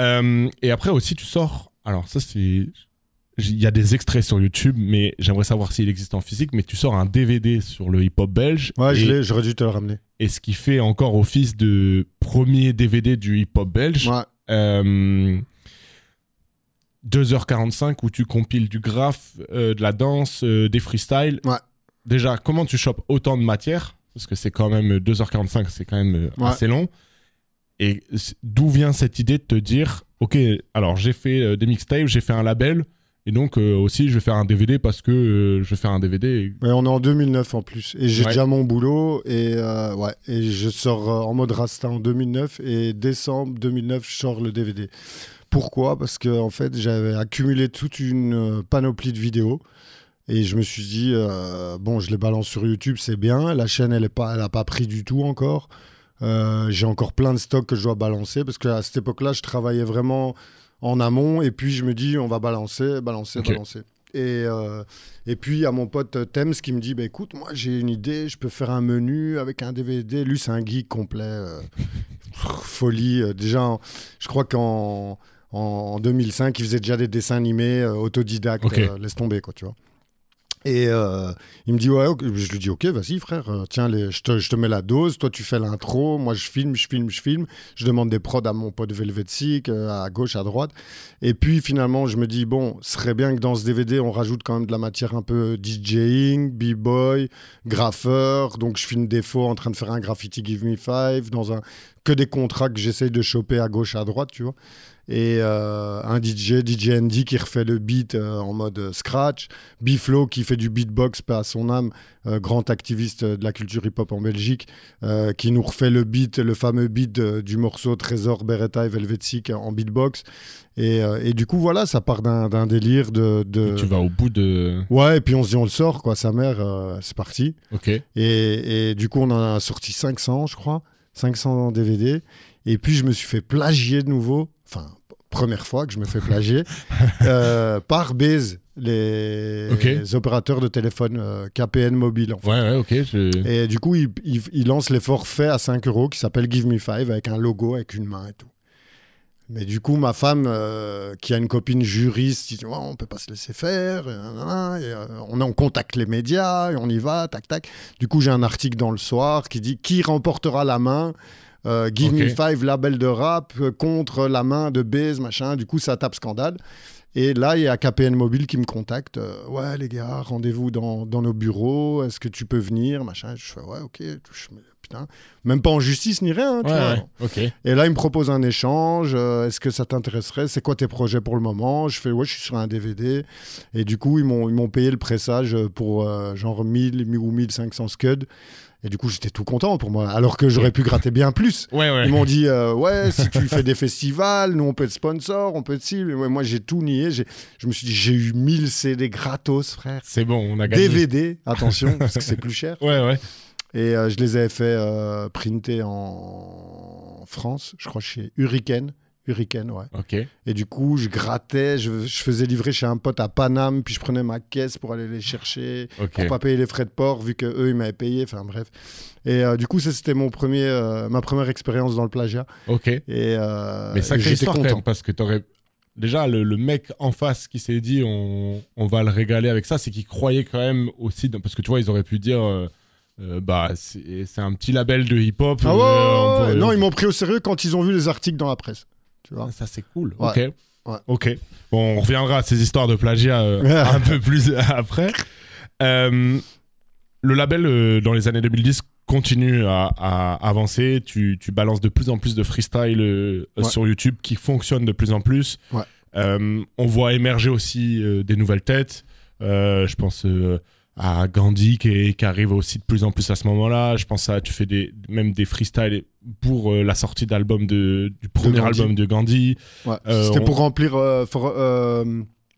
Euh, et après aussi, tu sors. Alors, ça, c'est. Il y a des extraits sur YouTube, mais j'aimerais savoir s'il existe en physique. Mais tu sors un DVD sur le hip-hop belge. Ouais, et, je l'ai, j'aurais dû te le ramener. et ce qui fait encore office de premier DVD du hip-hop belge. Ouais. Euh, 2h45 où tu compiles du graphe, euh, de la danse, euh, des freestyles. Ouais. Déjà, comment tu chopes autant de matière? Parce que c'est quand même 2h45, c'est quand même euh, Ouais. assez long. Et d'où vient cette idée de te dire, ok, alors j'ai fait euh, des mixtapes, j'ai fait un label, et donc euh, aussi je vais faire un DVD parce que euh, je vais faire un DVD. Ouais, on est en 2009 en plus. Et j'ai Ouais. déjà mon boulot. Et, euh, ouais, et je sors euh, en mode Rasta en 2009. Et décembre 2009, je sors le DVD. Pourquoi Parce que en fait, j'avais accumulé toute une euh, panoplie de vidéos. Et je me suis dit, euh, bon, je les balance sur YouTube, c'est bien. La chaîne, elle n'a pas, elle a pas pris du tout encore. Euh, j'ai encore plein de stocks que je dois balancer. Parce qu'à cette époque-là, je travaillais vraiment en amont. Et puis, je me dis, on va balancer, balancer, balancer. Et, euh, et puis, il y a mon pote Thames qui me dit bah, écoute, moi, j'ai une idée, je peux faire un menu avec un DVD. Lui, c'est un geek complet. folie. Déjà, je crois qu'en en, en 2005, il faisait déjà des dessins animés euh, autodidactes. Euh, laisse tomber, quoi, tu vois. Et euh, il me dit ouais, je lui dis ok, vas-y frère, tiens, les, je, te, je te mets la dose, toi tu fais l'intro, moi je filme, je filme, je filme, je demande des prods à mon pote Velvet Sick, à gauche, à droite. Et puis finalement, je me dis bon, ce serait bien que dans ce DVD, on rajoute quand même de la matière un peu DJing, b-boy, graffeur. Donc je filme des faux en train de faire un graffiti Give Me Five dans un que des contrats que j'essaye de choper à gauche, à droite, tu vois. Et euh, un DJ, DJ Andy qui refait le beat euh, en mode scratch. Biflo qui fait du beatbox, pas à son âme, euh, grand activiste de la culture hip-hop en Belgique, qui nous refait le beat, le fameux beat du morceau Trésor, Beretta et Velvetsic en beatbox. Et, et du coup, voilà, ça part d'un d'un délire de. de- Tu vas au bout de. Ouais, et puis on se dit, on le sort, quoi, sa mère, c'est parti. Ok. Et, et du coup, on en a sorti 500, je crois. 500 DVD. Et puis, je me suis fait plagier de nouveau. Enfin, première fois que je me fais plagier, euh, par Baze, les, opérateurs de téléphone euh, KPN mobile. En fait. Ouais, ouais, ok. je- Et du coup, il, il- il lance les forfaits à 5 euros qui s'appelle Give Me Five avec un logo, avec une main et tout. Mais du coup, ma femme, euh, qui a une copine juriste, dit Ouais, on peut pas se laisser faire. et nanana, et, on, on contacte les médias et on y va, tac, tac. Du coup, j'ai un article dans le soir qui dit Qui remportera la main? Euh, Give Me. Five, label de rap, euh, contre la main de Baze, machin. Du coup, ça tape scandale. Et là, il y a KPN Mobile qui me contacte. euh, ouais, les gars, rendez-vous dans, dans nos bureaux. Est-ce que tu peux venir machin? Je fais, ouais, ok. Je putain. Même pas en justice ni rien. hein, tu Ouais, vois. ouais, ok. Et là, il me propose un échange. euh, Est-ce que ça t'intéresserait? C'est quoi tes projets pour le moment? Je fais, ouais, je suis sur un DVD. Et du coup, ils m'ont ils m'ont payé le pressage pour euh, genre 1000 ou 1500 scuds. Et du coup, j'étais tout content pour moi. Alors que j'aurais pu gratter bien plus. Ouais, ouais. Ils m'ont dit euh, ouais si tu fais des festivals nous on peut être sponsor on peut être ci Mais ouais, moi j'ai tout nié je me suis dit j'ai eu 1000 CD gratos frère C'est bon, on a gagné. DVD attention parce que c'est plus cher Ouais, ouais. et euh, je les avais fait euh, printer en France je crois chez Hurricane Hurricane ouais et du coup je grattais je, je faisais livrer chez un pote à Paname puis je prenais ma caisse pour aller les chercher Ok. pour pas payer les frais de port vu que eux ils m'avaient payé enfin bref et euh, du coup ça c'était mon premier euh, ma première expérience dans le plagiat Ok. et euh, Mais sacrée j'étais content. même, parce que t'aurais. Déjà, le, le mec en face qui s'est dit on, on va le régaler avec ça, c'est qu'il croyait quand même aussi. dans- Parce que tu vois, ils auraient pu dire euh, bah, c'est un petit label de hip-hop. Ah euh, ouais, ouais, non, ils m'ont pris au sérieux quand ils ont vu les articles dans la presse. Tu vois Ça, c'est cool. Ouais. Ok. Ouais. Ok. Bon, on reviendra à ces histoires de plagiat euh, un peu plus après. Euh, le label, euh, dans les années 2010, continue à, à avancer. Tu, tu balances de plus en plus de freestyle euh, Ouais. sur YouTube qui fonctionne de plus en plus. Ouais. Euh, on voit émerger aussi euh, des nouvelles têtes. Euh, je pense euh, à Gandhi qui, qui arrive aussi de plus en plus à ce moment-là. Je pense à tu fais des, même des freestyles pour euh, la sortie d'album de, du premier album de Gandhi. Ouais. Euh, C'était on- pour remplir euh,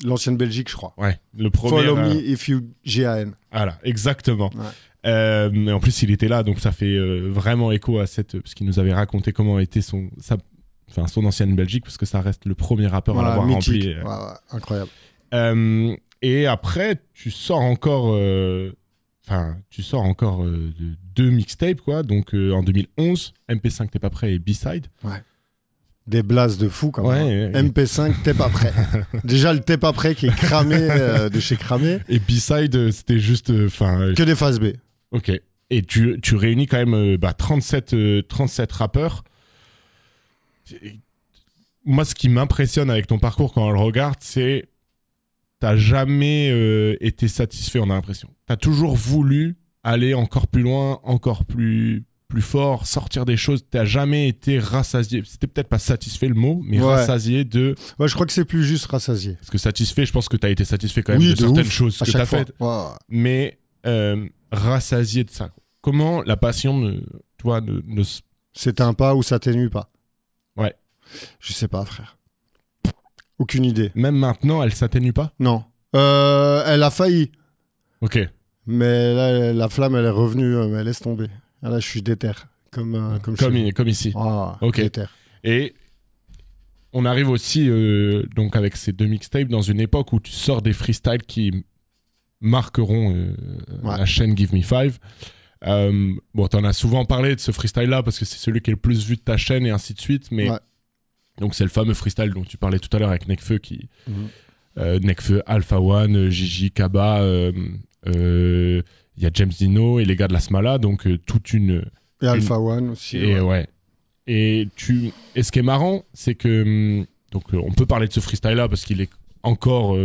l'ancienne Belgique, je crois. Ouais, le premier. Follow me if you GAN. Voilà, exactement. Ouais. Mais en plus, il était là, donc ça fait vraiment écho à cette. Parce qu'il nous avait raconté comment était son, sa, enfin, son ancienne Belgique, parce que ça reste le premier rappeur à l'avoir rempli. Incroyable. Et après, tu sors encore. euh, Enfin, tu sors encore euh, de- deux mixtapes, quoi. Donc euh, en 2011, MP5 T'es pas prêt et B-Side. Des blases de fou quand même. Ouais, ouais. MP5, t'es pas prêt. Déjà, le t'es pas prêt qui est cramé euh, de chez Cramé. Et B-Side, c'était juste. euh, Enfin, Que des phases B. Ok. Et tu, tu réunis quand même euh, bah, 37, euh, 37 rappeurs. Et Moi, ce qui m'impressionne avec ton parcours quand on le regarde, c'est t'as jamais euh, été satisfait, on a l'impression. T'as toujours voulu aller encore plus loin, encore plus plus fort, sortir des choses. T'as jamais été rassasié. C'était peut-être pas satisfait le mot, mais Ouais. rassasié de. Ouais, je crois que c'est plus juste rassasié. Parce que satisfait, je pense que t'as été satisfait quand même Oui, de, de certaines ouf, choses que t'as faites mais euh, rassasié de ça. Comment la passion, ne, toi, ne, ne s- C'est un pas ou ça t'énue pas? Ouais. Je sais pas, frère. Aucune idée. même maintenant, elle s'atténue pas? Non. Euh, elle a failli. Ok. Mais là, la flamme, elle est revenue, euh, mais elle laisse tomber. Ah, Là, je suis déter. Comme, euh, comme, Comme, i- comme ici. Ah, Ok. déter. Et on arrive aussi, euh, donc avec ces deux mixtapes, dans une époque où tu sors des freestyles qui marqueront Ouais. la chaîne Give Me Five. Bon, t'en as souvent parlé de ce freestyle-là parce que c'est celui qui est le plus vu de ta chaîne et ainsi de suite. Mais Ouais. Donc c'est le fameux freestyle dont tu parlais tout à l'heure avec Nekfeu qui Mhm. euh, Nekfeu, Alpha One, euh, Gigi, Kaba, euh, euh, il y a James Dino et les gars de la Smala, donc toute une Et Alpha One aussi. et ouais. ouais. Et tu et ce qui est marrant, c'est que hum, donc on peut parler de ce freestyle là parce qu'il est encore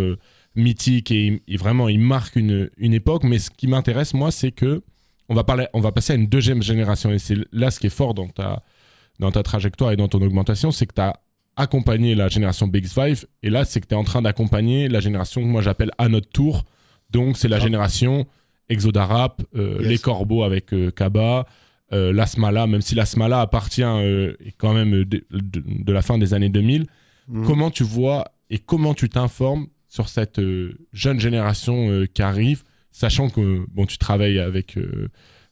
mythique et il- il- vraiment il marque une, une époque. Mais ce qui m'intéresse moi, c'est que on va parler, on va passer à une deuxième génération et c'est là ce qui est fort dans ta dans ta trajectoire et dans ton augmentation, c'est que tu as accompagné la génération Big Five et là c'est que tu es en train d'accompagner la génération que moi j'appelle à notre tour. Donc c'est la Ah. génération Exoda Rap, euh, Yes. les Corbeaux avec euh, Kaba, euh, l'Asmala, même si l'Asmala appartient euh, quand même euh, de, de- de la fin des années 2000, Mhm. comment tu vois et comment tu t'informes sur cette jeune génération qui arrive, sachant que bon, tu travailles avec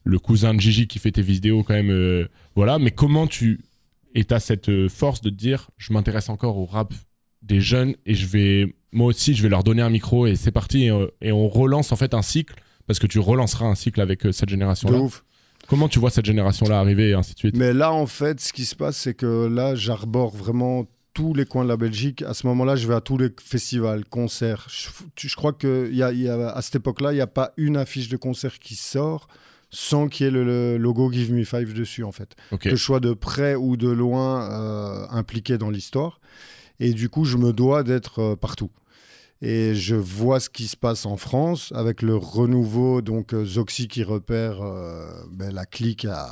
le cousin de Gigi qui fait tes vidéos quand même, euh, voilà, mais comment tu et t'as cette euh, force de te dire, je m'intéresse encore au rap des jeunes et je vais moi aussi je vais leur donner un micro et c'est parti et, euh, et on relance en fait un cycle parce que tu relanceras un cycle avec cette génération De là. ouf. Comment tu vois cette génération là arriver et ainsi de suite? Mais là, en fait, ce qui se passe, c'est que là, j'arbore vraiment tous les coins de la Belgique. À ce moment-là, je vais à tous les festivals, concerts. Je, crois que y a, y a- à cette époque-là, il n'y a pas une affiche de concert qui sort sans qu'il y ait le, le logo Give Me Five dessus, en fait. Ok. Que je sois de près ou de loin euh, impliqué dans l'histoire. Et du coup, je me dois d'être euh, partout. Et je vois ce qui se passe en France avec le renouveau, donc euh, Zoxy qui repère euh, ben, la clique à,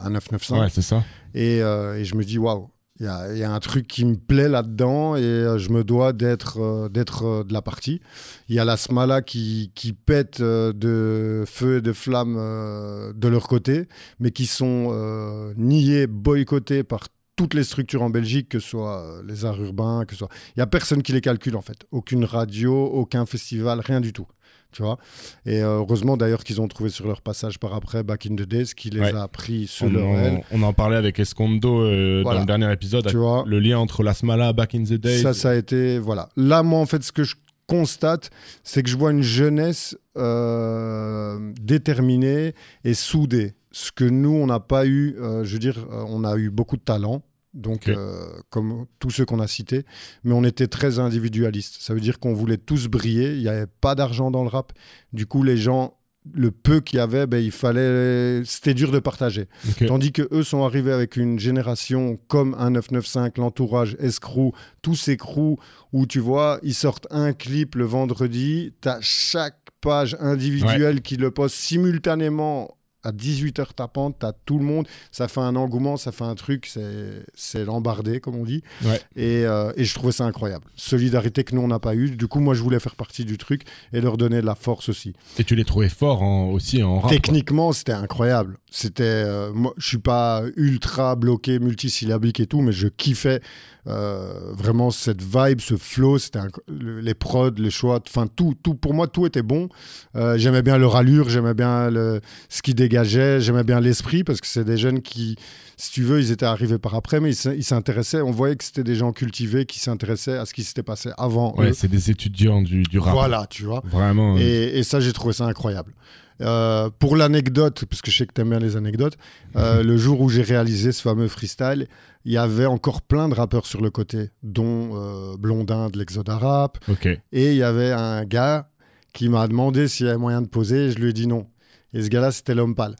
à 995. Ouais, c'est ça. Et, euh, et je me dis, waouh, il y a, un truc qui me plaît là-dedans et euh, je me dois d'être euh, d'être euh, de la partie. Il y a la Smala qui, pète de feu et de flammes euh, de leur côté, mais qui sont niés, boycottés par toutes les structures en Belgique, que ce soit les arts urbains, que ce soit... Il n'y a personne qui les calcule en fait. Aucune radio, aucun festival, rien du tout. Tu vois et euh, heureusement d'ailleurs qu'ils ont trouvé sur leur passage par après Back in the Days qui les Ouais. a pris sur On leur aile. en, on en parlait avec Escondo euh, Voilà. dans le dernier épisode. Tu vois Le lien entre la Smala, Back in the Days. Ça, ça a été. Voilà. Là, moi, en fait, ce que je constate, c'est que je vois une jeunesse euh, déterminée et soudée. Ce que nous, on n'a pas eu. euh, je veux dire, on a eu beaucoup de talent. Donc, euh, comme tous ceux qu'on a cités, mais on était très individualiste. Ça veut dire qu'on voulait tous briller. Il n'y avait pas d'argent dans le rap. Du coup, les gens, le peu qu'il y avait, ben, il fallait. C'était dur de partager. Tandis que eux sont arrivés avec une génération comme un 995, l'entourage, Escrew, tous ces crews où tu vois, ils sortent un clip le vendredi, tu as chaque page individuelle qui le poste simultanément à 18h tapante, tu as tout le monde, ça fait un engouement, ça fait un truc, c'est l'embardé comme on dit. Ouais. Et, euh, et je trouvais ça incroyable. Solidarité que nous on n'a pas eu. Du coup, moi je voulais faire partie du truc et leur donner de la force aussi. Et tu les trouvais forts en- aussi en rap. Techniquement, c'était incroyable. C'était, euh, moi, je suis pas ultra bloqué, multisyllabique et tout, mais je kiffais euh, vraiment cette vibe, ce flow. C'était les prods, les choix, enfin tout, tout. Pour moi, tout était bon. Euh, j'aimais bien leur allure, j'aimais bien le, ce qui dégageait, j'aimais bien l'esprit parce que c'est des jeunes qui, si tu veux, ils étaient arrivés par après, mais ils s'in- ils s'intéressaient. On voyait que c'était des gens cultivés qui s'intéressaient à ce qui s'était passé avant. Ouais, c'est des étudiants du, du rap. Voilà, tu vois. Vraiment. Et, et ça, j'ai trouvé ça incroyable. Euh, pour l'anecdote, parce que je sais que tu aimes bien les anecdotes, euh, le jour où j'ai réalisé ce fameux freestyle, il y avait encore plein de rappeurs sur le côté, dont euh, Blondin de l'Exode Rap. Ok. Et il y avait un gars qui m'a demandé s'il y avait moyen de poser, et je lui ai dit non. Et ce gars-là, c'était l'homme pâle.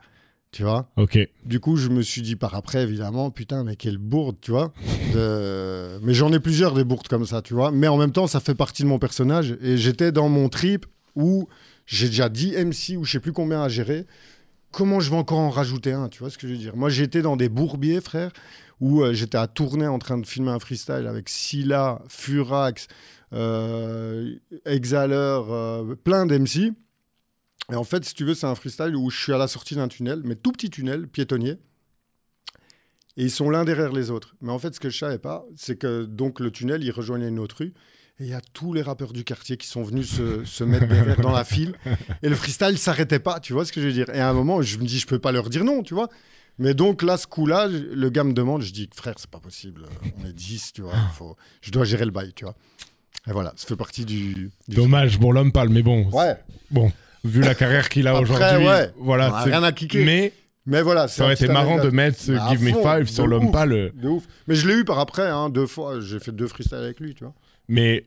Tu vois Ok. Du coup, je me suis dit par après, évidemment, putain, mais quelle bourde, tu vois de- Mais j'en ai plusieurs des bourdes comme ça, tu vois. Mais en même temps, ça fait partie de mon personnage. Et j'étais dans mon trip où j'ai déjà 10 MC ou je sais plus combien à gérer. Comment je vais encore en rajouter un, tu vois ce que je veux dire? Moi, j'étais dans des bourbiers, frère, où euh, j'étais à tourner en train de filmer un freestyle avec Scylla, Furax, euh, Exhaler, euh, plein d'MC. Et en fait, si tu veux, c'est un freestyle où je suis à la sortie d'un tunnel, mais tout petit tunnel, piétonnier. Et ils sont l'un derrière les autres. Mais en fait, ce que je savais pas, c'est que donc le tunnel, il rejoignait une autre rue. Et il y a tous les rappeurs du quartier qui sont venus se, se mettre derrière dans la file. Et le freestyle s'arrêtait pas, tu vois ce que je veux dire. Et à un moment, je me dis, je peux pas leur dire non, tu vois. Mais donc là, ce coup-là, le gars me demande, je dis, frère, c'est pas possible. On est 10, tu vois. faut- Je dois gérer le bail, tu vois. Et voilà, ça fait partie du. du- Dommage pour l'homme pâle, mais bon. Ouais. Bon, vu la carrière qu'il a aujourd'hui, ouais. voilà. On a rien à kicker. Mais Mais voilà, ça aurait été marrant de mettre Give Me Five sur l'homme pâle. euh, De ouf. Mais je l'ai eu par après, hein, deux fois. J'ai fait deux freestyles avec lui, tu vois. Mais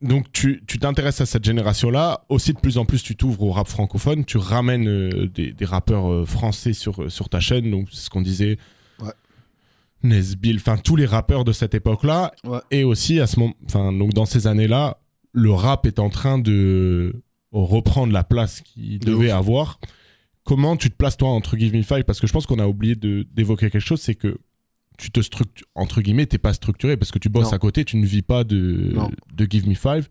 donc tu tu t'intéresses à cette génération-là. Aussi de plus en plus tu t'ouvres au rap francophone. Tu ramènes euh, des, des rappeurs euh, français sur, sur ta chaîne. Donc c'est ce qu'on disait. Ouais. Nesbill, enfin tous les rappeurs de cette époque-là. Ouais. Et aussi à ce moment, enfin donc dans ces années-là, le rap est en train de reprendre la place qu'il De devait ouf. avoir. Comment tu te places toi entre Give Me Five? Parce que je pense qu'on a oublié de- d'évoquer quelque chose, c'est que tu te structures, entre guillemets, t'es pas structuré parce que tu bosses Non. à côté, tu ne vis pas de, de Give Me Five.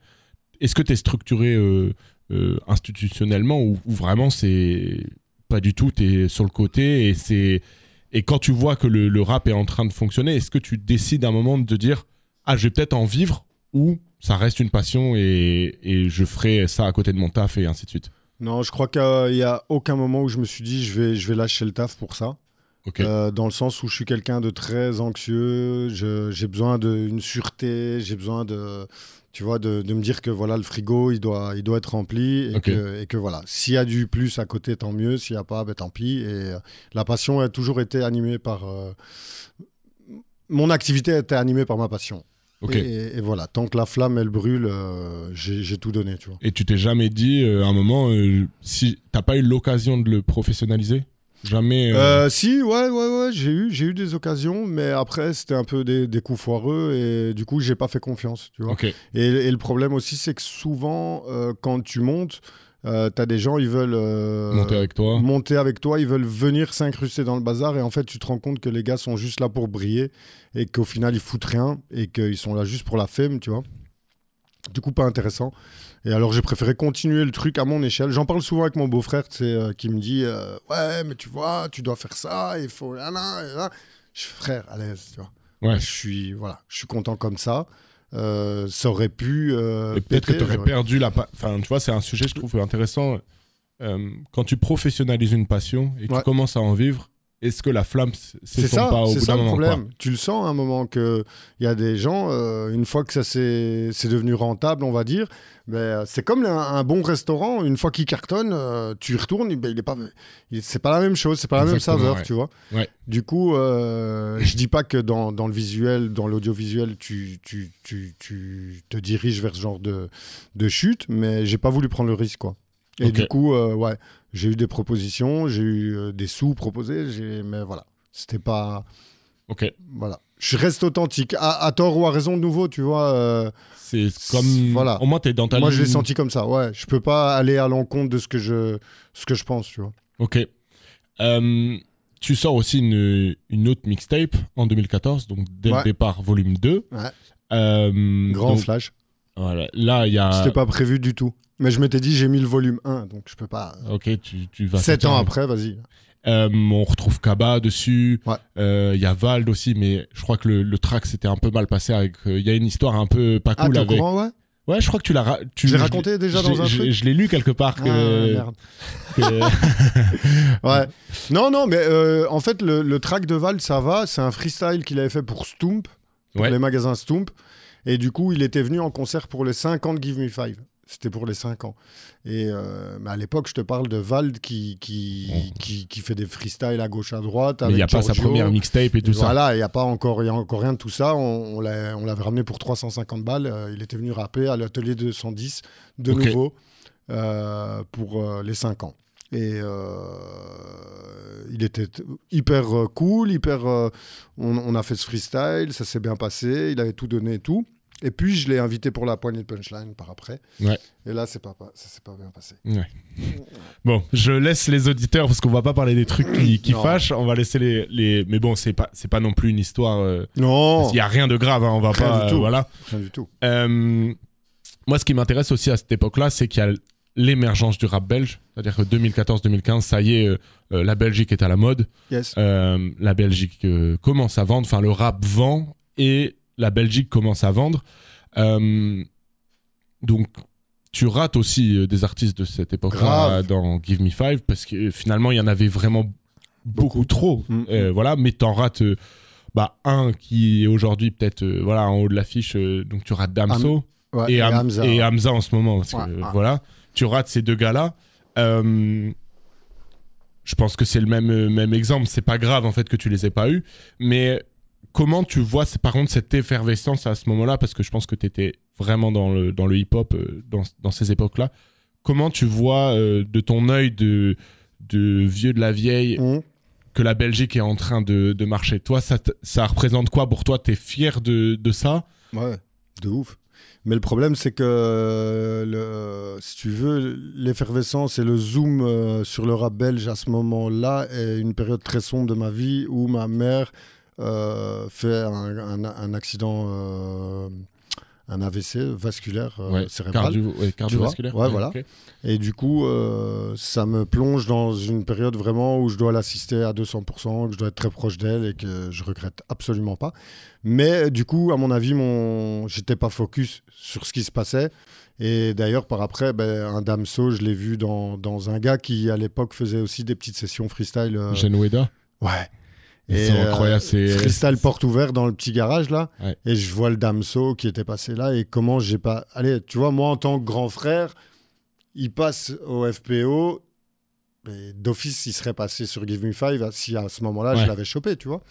Est-ce que tu es structuré euh, euh, institutionnellement ou, ou vraiment c'est pas du tout, tu es sur le côté et c'est. Et quand tu vois que le, le rap est en train de fonctionner, est-ce que tu décides à un moment de te dire Ah, je vais peut-être en vivre ou ça reste une passion et, et je ferai ça à côté de mon taf et ainsi de suite Non, je crois qu'il n'y a aucun moment où je me suis dit je vais, je vais lâcher le taf pour ça. Euh, dans le sens où je suis quelqu'un de très anxieux, j'ai besoin d'une sûreté, j'ai besoin de, tu vois, de, de, me dire que voilà, le frigo, il doit, il doit être rempli et, que, et que, voilà, s'il y a du plus à côté, tant mieux, s'il n'y a pas, ben, tant pis. Et euh, la passion a toujours été animée par... Euh, mon activité a été animée par ma passion. Et, et, voilà, tant que la flamme, elle brûle, j'ai tout donné, tu vois. Et tu t'es jamais dit, à un moment, si t'as pas eu l'occasion de le professionnaliser? Jamais. Euh... Euh, si, ouais, ouais, ouais, j'ai eu, j'ai eu des occasions, mais après c'était un peu des, des, coups foireux et du coup j'ai pas fait confiance, tu vois. Et, et, le problème aussi, c'est que souvent euh, quand tu montes, euh, t'as des gens, ils veulent monter avec toi, monter avec toi, ils veulent venir s'incruster dans le bazar et en fait tu te rends compte que les gars sont juste là pour briller et qu'au final ils foutent rien et qu'ils sont là juste pour la femme, tu vois. Du coup pas intéressant. Et alors j'ai préféré continuer le truc à mon échelle. J'en parle souvent avec mon beau-frère, euh, qui me dit euh, ouais mais tu vois, tu dois faire ça, il faut là, là, là. Je suis frère à l'aise, tu vois. Ouais. Je suis voilà, je suis content comme ça. Euh, ça aurait pu. peut-être que tu aurais perdu la. Enfin, tu vois, c'est un sujet je trouve intéressant. quand tu professionnalises une passion et que tu commences à en vivre, est-ce que la flamme s'estompe pas au bout d'un moment problème. Tu le sens à un moment qu'il y a des gens, euh, une fois que ça c'est devenu rentable, on va dire, mais euh, c'est comme un, bon restaurant, une fois qu'il cartonne, euh, tu y retournes, ben, il est pas, c'est pas la même chose, c'est pas la même saveur, tu vois. Du coup, je dis pas que dans, dans le visuel, dans l'audiovisuel, tu, tu, tu, tu, te diriges vers ce genre de, de chute, mais j'ai pas voulu prendre le risque, quoi. Et du coup, ouais, j'ai eu des propositions, j'ai eu euh, des sous proposés, mais voilà, c'était pas. Ok. Voilà. Je reste authentique, à, tort ou à raison de nouveau, tu vois. Euh, c'est comme. Voilà. Au moins, t'es dans ta Moi, je l'ai senti comme ça, ouais. Je peux pas aller à l'encontre de ce que, je, ce que je pense, tu vois. Ok. Euh, tu sors aussi une, une autre mixtape en 2014, donc dès le départ, volume 2. Ouais. Grand flash. Voilà. Là, il y a. C'était pas prévu du tout. Mais je m'étais dit, j'ai mis le volume 1, donc je peux pas. Ok, tu, tu vas. 7 ans après, vas-y. Euh, on retrouve Kaba dessus. Il euh, y a Vald aussi, mais je crois que le, le track s'était un peu mal passé. avec. Il euh, y a une histoire un peu pas ah, cool avec. Courant, ouais? Ouais, je crois que tu l'as. Tu l'ai raconté déjà dans un truc? Je, l'ai lu quelque part. Que, ah, merde. ouais. Non, non, mais en fait, le, le, track de Vald, ça va. C'est un freestyle qu'il avait fait pour Stump, pour les magasins Stump. Et du coup, il était venu en concert pour les 5 ans de Give Me Five. C'était pour les 5 ans. Et euh, à l'époque, je te parle de Vald qui, qui, qui, qui, fait des freestyles à gauche à droite. Mais il n'y a pas sa première mixtape et tout ça. Voilà, il n'y a pas encore, y a encore rien de tout ça. On, on l'avait ramené pour 350 balles. Euh, il était venu rapper à l'atelier 210 de nouveau euh, pour les 5 ans. Et il était hyper cool, hyper. on, on, a fait ce freestyle, ça s'est bien passé, il avait tout donné et tout. Et puis, je l'ai invité pour la poignée de punchline par après. Ouais. Et là, c'est pas, ça s'est pas bien passé. Ouais. bon, je laisse les auditeurs parce qu'on va pas parler des trucs qui, qui fâchent. On va laisser les. les... Mais bon, c'est pas, c'est pas non plus une histoire. Euh, non. Il y a rien de grave. Hein, on va rien pas. Du tout. voilà. Rien du tout. Euh, moi, ce qui m'intéresse aussi à cette époque-là, c'est qu'il y a l'émergence du rap belge. C'est-à-dire que 2014-2015, ça y est, euh, la Belgique est à la mode. Yes. la Belgique commence à vendre. Enfin, le rap vend et la Belgique commence à vendre. Euh, donc, tu rates aussi euh, des artistes de cette époque-là dans Give Me Five parce que euh, finalement, il y en avait vraiment beaucoup, trop. Mm. voilà, mais t'en rates bah, un qui est aujourd'hui peut-être voilà, en haut de l'affiche. donc, tu rates Damso et, Hamza. et, Hamza. en ce moment. Voilà, tu rates ces deux gars-là. je pense que c'est le même, même exemple. C'est pas grave en fait que tu les aies pas eu, mais comment tu vois, par contre, cette effervescence à ce moment-là, parce que je pense que tu étais vraiment dans le, dans le hip-hop euh, dans, ces époques-là. Comment tu vois euh, de ton œil de, de vieux de la vieille mmh. que la Belgique est en train de, marcher? Toi, ça, ça représente quoi pour toi? T'es fier de, de ça? Ouais, de ouf. Mais le problème, c'est que, le, si tu veux, l'effervescence et le zoom euh, sur le rap belge à ce moment-là est une période très sombre de ma vie où ma mère fait un, accident, euh, un AVC vasculaire euh, cérébral. cardiovasculaire. Ouais, voilà. Et du coup, ça me plonge dans une période vraiment où je dois l'assister à 200%, que je dois être très proche d'elle et que je regrette absolument pas. Mais du coup, à mon avis, mon... j'étais pas focus sur ce qui se passait. Et d'ailleurs, par après, ben, un Damso, je l'ai vu dans, dans, un gars qui, à l'époque, faisait aussi des petites sessions freestyle. Genoueda Ouais. Ils sont incroyables, c'est- freestyle porte ouverte dans le petit garage là. Ouais. Et je vois le Damso qui était passé là. Et comment j'ai pas. Allez, tu vois, moi en tant que grand frère, il passe au FPO. D'office, il serait passé sur Give Me Five si à ce moment-là Ouais. je l'avais chopé, tu vois.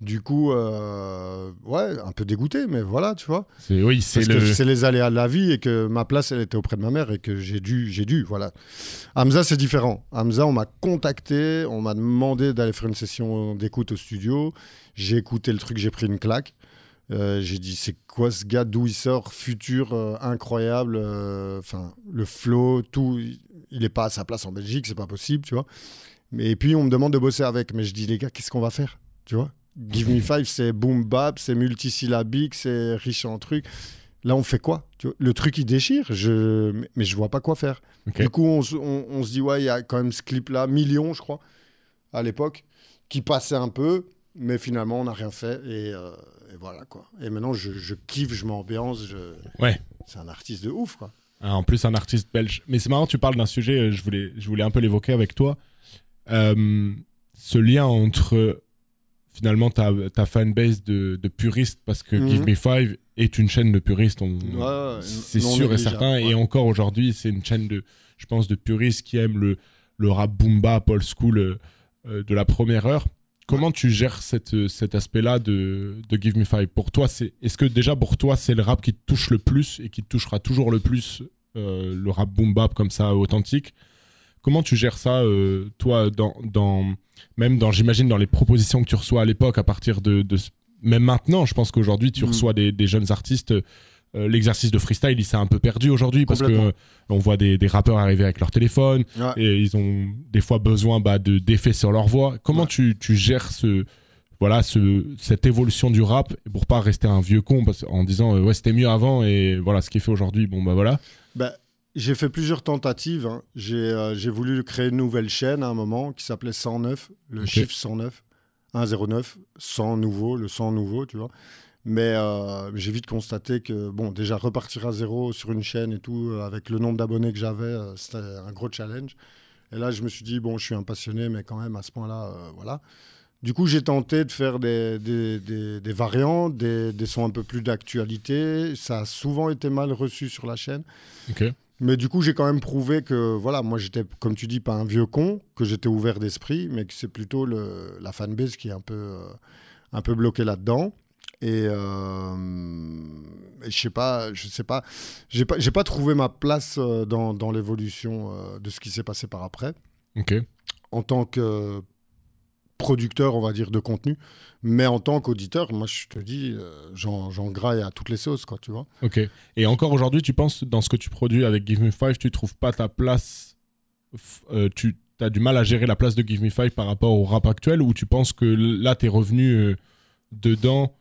Du coup, euh, ouais, un peu dégoûté, mais voilà, tu vois. C'est oui, c'est le. les aléas de la vie et que ma place, elle était auprès de ma mère et que j'ai dû, j'ai dû, voilà. Hamza, c'est différent. Hamza, on m'a contacté, on m'a demandé d'aller faire une session d'écoute au studio. J'ai écouté le truc, j'ai pris une claque. Euh, j'ai dit, c'est quoi ce gars, d'où il sort, futur, euh, incroyable. Enfin, le flow, tout, il est pas à sa place en Belgique, c'est pas possible, tu vois. Mais, et puis, on me demande de bosser avec. Mais je dis, les gars, qu'est-ce qu'on va faire, tu vois? Give Me Five, c'est boom bap, c'est multisyllabique, c'est riche en trucs. Là, on fait quoi? Tu vois, Le truc, il déchire, je... mais- je vois pas quoi faire. Du coup, on, se- on- on se dit, ouais, il y a quand même ce clip-là, million, je crois, à l'époque, qui passait un peu, mais finalement, on n'a rien fait. Et, euh, et voilà, quoi. Et maintenant, je, je kiffe, je m'ambiance. Je... Ouais. C'est un artiste de ouf, quoi. Ah, en plus, un artiste belge. Mais c'est marrant, tu parles d'un sujet, euh, je voulais, je voulais un peu l'évoquer avec toi. Euh, ce lien entre finalement ta, ta fanbase de, de puristes, parce que Mhm. Give Me Five est une chaîne de puristes, on- Ouais, ouais, c'est sûr et certain. ouais. Et encore aujourd'hui, c'est une chaîne de, je pense, de puristes qui aiment le, le rap boom bap, old school euh, euh, de la première heure. Comment tu gères cette, cet aspect-là de, de Give Me Five? Pour toi, c'est est-ce que déjà pour toi, c'est le rap qui te touche le plus et qui te touchera toujours le plus euh, le rap boom bap comme ça authentique? Comment tu gères ça, euh, toi, dans, dans même dans, j'imagine, dans les propositions que tu reçois à l'époque, à partir de, même maintenant, je pense qu'aujourd'hui, tu Mm. reçois des, des jeunes artistes. euh, L'exercice de freestyle, il s'est un peu perdu aujourd'hui parce que euh, on voit des, des rappeurs arriver avec leur téléphone Ouais. et ils ont des fois besoin bah, de d'effets sur leur voix. Comment Ouais. tu, tu gères ce voilà ce, cette évolution du rap pour pas rester un vieux con parce, en disant euh, ouais c'était mieux avant et voilà ce qui est fait aujourd'hui bon bah voilà Ben, j'ai fait plusieurs tentatives. hein. J'ai euh, j'ai voulu créer une nouvelle chaîne à un moment qui s'appelait 109, le Ok. chiffre 109, 109, 100 nouveau, le 100 nouveau, tu vois. Mais euh, j'ai vite constaté que, bon, déjà repartir à zéro sur une chaîne et tout, euh, avec le nombre d'abonnés que j'avais, euh, c'était un gros challenge. Et là, je me suis dit, bon, je suis un passionné, mais quand même, à ce point-là, euh, voilà. Du coup, j'ai tenté de faire des, des, des- des variantes, des, des sons un peu plus d'actualité. Ça a souvent été mal reçu sur la chaîne. ok Mais du coup, j'ai quand même prouvé que, voilà, moi, j'étais, comme tu dis, pas un vieux con, que j'étais ouvert d'esprit, mais que c'est plutôt le, la fanbase qui est un peu, euh, un peu bloquée là-dedans. Et, euh, et je sais pas, je sais pas, j'ai pas, j'ai pas trouvé ma place euh, dans, dans l'évolution euh, de ce qui s'est passé par après, ok en tant que producteur, on va dire, de contenu. Mais en tant qu'auditeur, moi, je te dis, euh, j'en, graille à toutes les sauces, quoi, tu vois. ok et encore aujourd'hui tu penses dans ce que tu produis avec Give Me Five tu trouves pas ta place euh, tu as du mal à gérer la place de Give Me Five par rapport au rap actuel ou tu penses que là t'es revenu euh, dedans?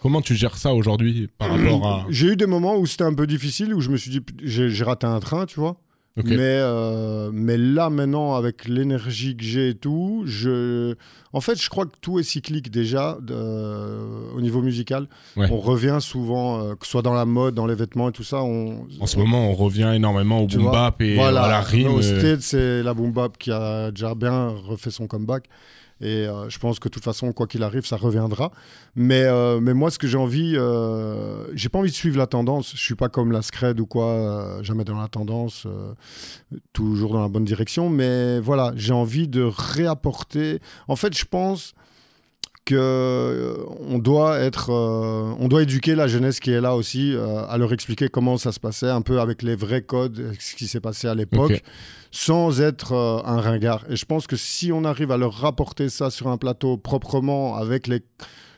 Comment tu gères ça aujourd'hui par rapport à J'ai eu des moments où c'était un peu difficile, où je me suis dit, j'ai raté un train, tu vois. Mais, euh, mais là, maintenant, avec l'énergie que j'ai et tout, je... en fait, je crois que tout est cyclique déjà de- au niveau musical. Ouais. On revient souvent, euh, que ce soit dans la mode, dans les vêtements et tout ça. On... en ce moment on revient énormément au Tu boom vois, bap et voilà, à la rime Au euh, States, c'est la boom bap qui a déjà bien refait son comeback. Et euh, je pense que de toute façon, quoi qu'il arrive, ça reviendra. Mais, euh, mais moi, ce que j'ai envie, euh, j'ai pas envie de suivre la tendance. Je suis pas comme la Scred ou quoi, euh, jamais dans la tendance, toujours dans la bonne direction. Mais voilà, j'ai envie de réapporter. En fait, je pense que euh, on doit être, euh, on doit éduquer la jeunesse qui est là aussi, euh, à leur expliquer comment ça se passait, un peu avec les vrais codes, ce qui s'est passé à l'époque, sans être euh, un ringard. Et je pense que si on arrive à leur rapporter ça sur un plateau proprement, avec les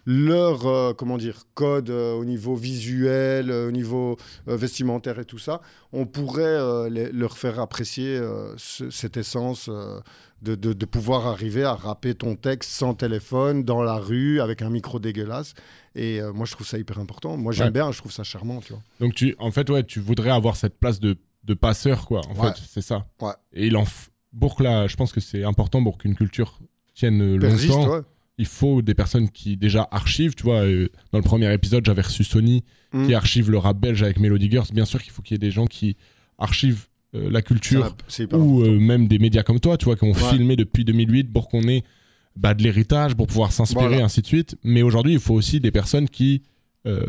leurs euh, comment dire codes euh, au niveau visuel, au niveau vestimentaire et tout ça, on pourrait les- leur faire apprécier ce- cette essence de, de- de pouvoir arriver à rapper ton texte sans téléphone, dans la rue, avec un micro dégueulasse. Et euh, moi, je trouve ça hyper important. Moi, j'aime Ouais. bien, je trouve ça charmant, tu vois. Donc tu, en fait, ouais, tu voudrais avoir cette place de, de passeur, quoi. En Ouais. fait, c'est ça. Ouais. Et il en f- pour que la, je pense que c'est important pour qu'une culture tienne Persiste, longtemps. Il faut des personnes qui déjà archivent. Tu vois, euh, dans le premier épisode, j'avais reçu Sony Mm. qui archive le rap belge avec Melody Girls. Bien sûr qu'il faut qu'il y ait des gens qui archivent euh, la culture ou euh, même des médias comme toi, tu vois, qui ont Ouais. filmé depuis 2008 pour qu'on ait bah, de l'héritage pour pouvoir s'inspirer, Voilà. ainsi de suite. Mais aujourd'hui, il faut aussi des personnes qui euh,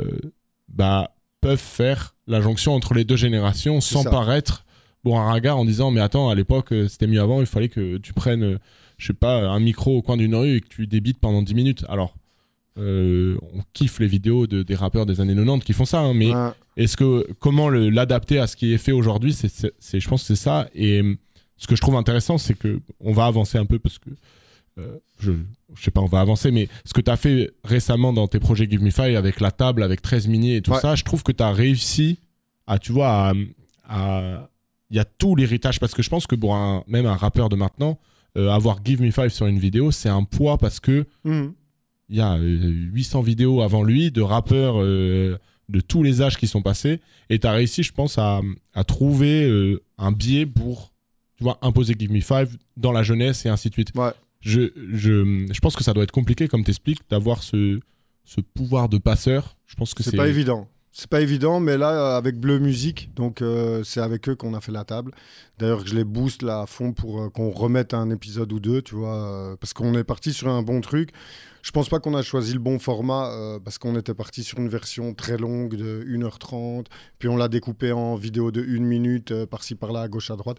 bah, peuvent faire la jonction entre les deux générations sans ça. paraître bon un regard en disant mais attends à l'époque c'était mieux avant il fallait que tu prennes je sais pas un micro au coin d'une rue et que tu débites pendant 10 minutes alors euh, on kiffe les vidéos de, des rappeurs des années 90 qui font ça hein, mais Ouais. est-ce que comment l'adapter à ce qui est fait aujourd'hui c'est, je pense que c'est ça et euh, ce que je trouve intéressant c'est que on va avancer un peu parce que euh, je, je sais pas on va avancer mais ce que tu as fait récemment dans tes projets Give Me Five avec la table avec 13 mini et tout Ouais. ça je trouve que tu as réussi à tu vois à- à il y a tout l'héritage parce que je pense que pour un, même un rappeur de maintenant euh, avoir Give Me Five sur une vidéo c'est un poids parce que Mhm. Il y a euh, 800 vidéos avant lui de rappeurs euh, de tous les âges qui sont passés et tu as réussi je pense à, à trouver euh, un biais pour tu vois imposer Give Me Five dans la jeunesse et ainsi de suite Ouais. je, je, je pense que ça doit être compliqué comme t'expliques d'avoir ce, ce pouvoir de passeur je pense que c'est pas évident. C'est pas évident, mais là, euh, avec Bleu Musique, donc euh, c'est avec eux qu'on a fait la table. D'ailleurs, je les booste là à fond pour euh, qu'on remette un épisode ou deux, tu vois, euh, parce qu'on est parti sur un bon truc. Je pense pas qu'on a choisi le bon format euh, parce qu'on était parti sur une version très longue de 1h30, puis on l'a découpé en vidéo de 1 minute euh, par-ci par-là, à gauche à droite.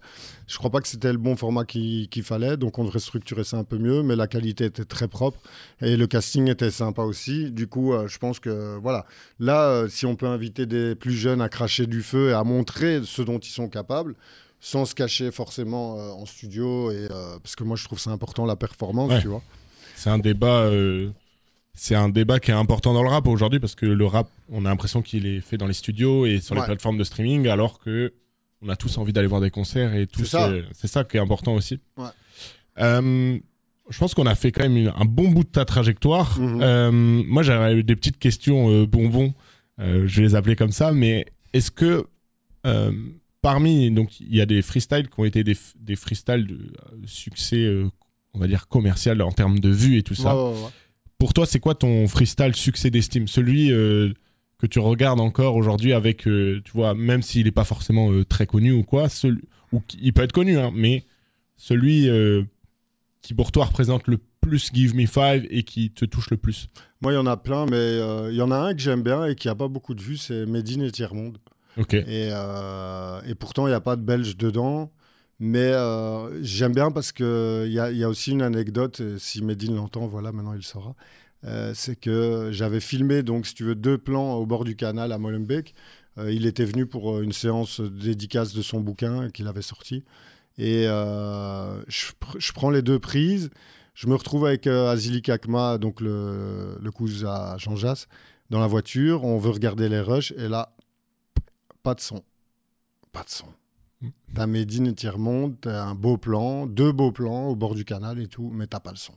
Je crois pas que c'était le bon format qui- qu'il fallait, donc on devrait structurer ça un peu mieux, mais la qualité était très propre et le casting était sympa aussi. Du coup, euh, je pense que voilà. Là, si on peut inviter des plus jeunes à cracher du feu et à montrer ce dont ils sont capables, sans se cacher forcément en studio, et, parce que moi je trouve c'est important la performance, Ouais. tu vois. C'est un débat euh, c'est un débat qui est important dans le rap aujourd'hui parce que le rap on a l'impression qu'il est fait dans les studios et sur les plateformes de streaming alors que on a tous envie d'aller voir des concerts et tout C'est ça. c'est ça qui est important aussi Ouais. Euh, je pense qu'on a fait quand même une- un bon bout de ta trajectoire Mhm. Euh, moi j'avais des petites questions euh, bonbons je vais les appeler comme ça mais est-ce que parmi donc il y a des freestyles qui ont été des, des freestyles de succès on va dire commercial en termes de vues et tout ça Ouais, ouais, ouais. pour toi, c'est quoi ton freestyle succès d'estime? Celui euh, que tu regardes encore aujourd'hui avec, euh, tu vois, même s'il n'est pas forcément euh, très connu ou quoi, celui, ou il peut être connu, hein, mais celui qui pour toi représente le plus Give Me Five et qui te touche le plus? Moi, il y en a plein, mais il y en a un que j'aime bien et qui a pas beaucoup de vues, c'est Medine et Tiers-Monde. Ok. Et, et pourtant, il n'y a pas de Belge dedans. Mais euh, j'aime bien parce qu'il y a, y a aussi une anecdote, et si Medine l'entend, voilà, maintenant il le saura. Euh, c'est que j'avais filmé, donc, si tu veux, deux plans au bord du canal à Molenbeek. Euh, il était venu pour euh, une séance dédicace de son bouquin qu'il avait sorti. Et euh, je, pr- je prends les deux prises. Je me retrouve avec euh, Azili Kakma, donc le, le cousin à Jean Jass, dans la voiture. On veut regarder les rushs. Et là, pas de son. Pas de son. T'as Médine et Tiers-Monde, t'as un beau plan, deux beaux plans au bord du canal et tout, mais t'as pas le son.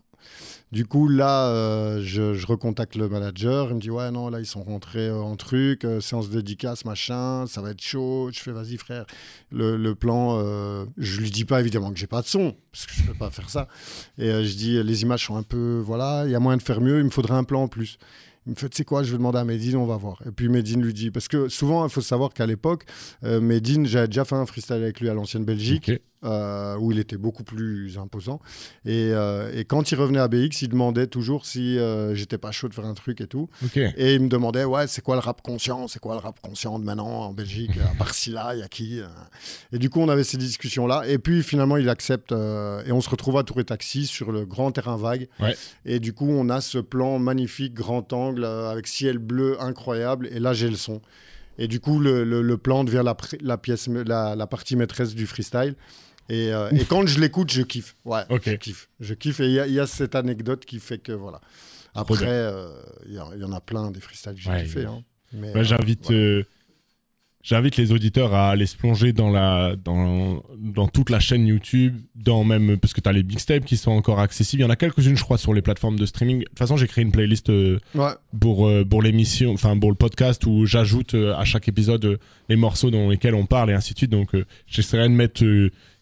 Du coup, là, euh, je, recontacte le manager. Il me dit Ouais, non, là, ils sont rentrés euh, en truc, euh, séance dédicace, machin, ça va être chaud. Je fais Vas-y, frère. Le, plan, euh, je lui dis pas évidemment que j'ai pas de son, parce que je peux pas faire ça. Et je dis Les images sont un peu. Voilà, il y a moyen de faire mieux, il me faudrait un plan en plus. Il me fait, tu sais quoi, je vais demander à Medine, on va voir. Et puis Medine lui dit, parce que souvent, il faut savoir qu'à l'époque, euh, Medine, j'avais déjà fait un freestyle avec lui à l'ancienne Belgique. Euh, où il était beaucoup plus imposant. Et, euh, et quand il revenait à BX, il demandait toujours si euh, j'étais pas chaud de faire un truc et tout. Et il me demandait, ouais, c'est quoi le rap conscient? C'est quoi le rap conscient de maintenant en Belgique À part Scylla, il y a qui Et du coup, on avait ces discussions-là. Et puis finalement, il accepte. et on se retrouve à Tour et Taxi sur le grand terrain vague. Ouais. Et du coup, on a ce plan magnifique, grand angle, avec ciel bleu incroyable. Et là, j'ai le son. Et du coup, le, le- le plan devient la, pièce, la, la partie maîtresse du freestyle. Et, euh, et quand je l'écoute, je kiffe. Ouais, je kiffe. Je kiffe. Et il y, a- il y a cette anecdote qui fait que voilà. Après, euh, il y, en- il y en a plein des freestyles que j'ai Ouais, kiffé. hein. Bah, euh, j'invite j'invite les auditeurs à aller se plonger dans la dans, dans toute la chaîne YouTube dans même parce que tu as les mixtapes qui sont encore accessibles il y en a quelques-unes je crois sur les plateformes de streaming de toute façon j'ai créé une playlist euh, Ouais, pour euh, pour l'émission enfin pour le podcast où j'ajoute euh, à chaque épisode les morceaux dans lesquels on parle et ainsi de suite donc j'essaierai de mettre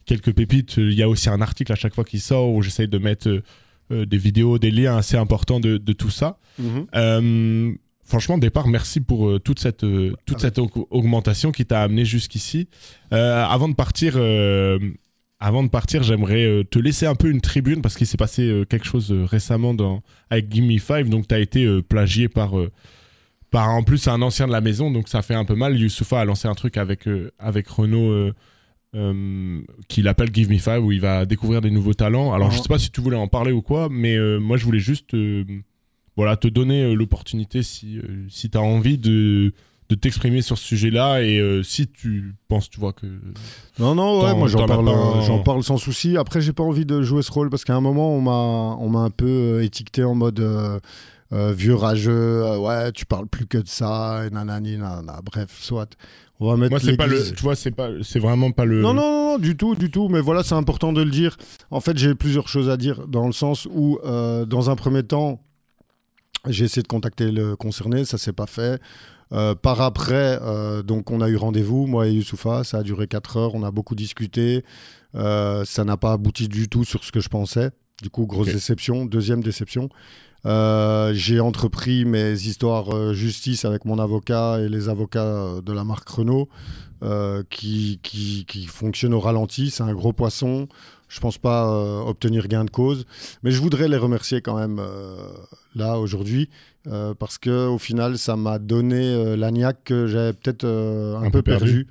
quelques pépites il y a aussi un article à chaque fois qui sort où j'essaye de mettre euh, euh, des vidéos des liens assez importants de, de tout ça Mhm. euh, franchement, départ, merci pour euh, toute cette, euh, toute cette aug- augmentation qui t'a amené jusqu'ici. Euh, avant de partir, avant de partir, j'aimerais te laisser un peu une tribune parce qu'il s'est passé quelque chose récemment dans, avec Gimme Five. Donc, tu as été plagié par, par. En plus, c'est un ancien de la maison, donc ça fait un peu mal. Youssoufa a lancé un truc avec, avec Renault euh, qu'il appelle Give Me Five où il va découvrir des nouveaux talents. Alors, je Mhm. sais pas si tu voulais en parler ou quoi, mais euh, moi, je voulais juste euh, voilà, te donner euh, l'opportunité si, si tu as envie de de t'exprimer sur ce sujet-là et si tu penses, tu vois que Non, non, ouais, moi j'en parle, un- j'en parle sans souci. Après, j'ai pas envie de jouer ce rôle parce qu'à un moment, on m'a, on m'a un peu étiqueté en mode euh, vieux rageux. euh, ouais, tu parles plus que de ça, et nanani, nanana. Bref, soit. On va mettre moi c'est pas le tu vois c'est pas c'est vraiment pas le Non, non, non, non, du tout, du tout. Mais voilà, c'est important de le dire. En fait, j'ai plusieurs choses à dire dans le sens où, euh, dans un premier temps, j'ai essayé de contacter le concerné, ça s'est pas fait. Euh, par après, euh, donc on a eu rendez-vous, moi et Youssoufa, ça a duré 4 heures, on a beaucoup discuté. Euh, ça n'a pas abouti du tout sur ce que je pensais. Du coup, grosse déception. Deuxième déception. Euh, j'ai entrepris mes histoires euh, justice avec mon avocat et les avocats euh, de la marque Renault euh, qui, qui, qui fonctionnent au ralenti. C'est un gros poisson. Je pense pas obtenir gain de cause. Mais je voudrais les remercier quand même là aujourd'hui parce que au final, ça m'a donné la niaque que j'avais peut-être un, Un peu peu perdu.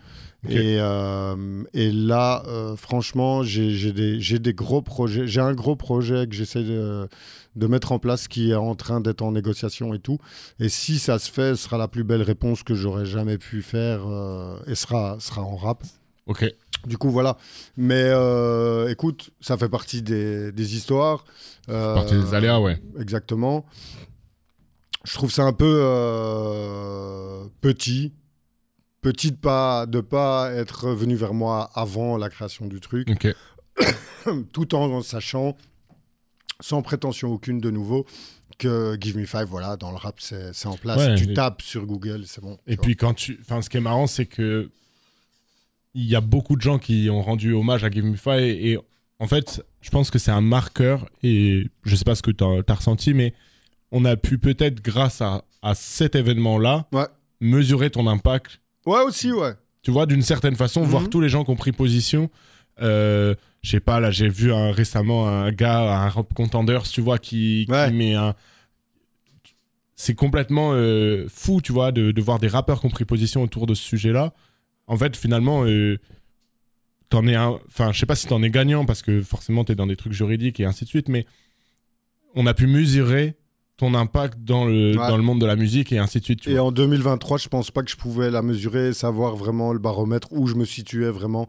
Et, euh, et là, euh, franchement, j'ai des, des gros projets. J'ai un gros projet que j'essaie de, de mettre en place qui est en train d'être en négociation et tout. Et si ça se fait, ce sera la plus belle réponse que j'aurais jamais pu faire euh, et sera, sera en rap. ok Du coup, voilà. Mais euh, écoute, ça fait partie des, des histoires. Euh, partie des aléas ouais Exactement. Je trouve ça un peu euh, petit. Petit de pas, de pas être venu vers moi avant la création du truc, ok tout en sachant, sans prétention aucune de nouveau, que Give Me Five, voilà, dans le rap, c'est en place. Ouais, tu et- tapes sur Google, c'est bon. Et puis quand tu, enfin, ce qui est marrant, c'est que il y a beaucoup de gens qui ont rendu hommage à Give Me Five et, et en fait, je pense que c'est un marqueur et je sais pas ce que tu as, ressenti, mais on a pu peut-être grâce à, à cet événement-là Ouais. mesurer ton impact. Ouais, aussi, ouais. Tu vois, d'une certaine façon, Mhm. voir tous les gens qui ont pris position. Euh, je sais pas, là, j'ai vu un- récemment un gars, un rap contenders, tu vois, qui, met un. C'est complètement euh, fou, tu vois, de, de voir des rappeurs qui ont pris position autour de ce sujet-là. En fait, finalement, euh, t'en es un. Enfin, je sais pas si t'en es gagnant parce que forcément, t'es dans des trucs juridiques et ainsi de suite, mais on a pu mesurer ton impact dans le, Ouais. dans le monde de la musique et ainsi de suite. tu Et vois. en 2023, je pense pas que je pouvais la mesurer, savoir vraiment le baromètre où je me situais vraiment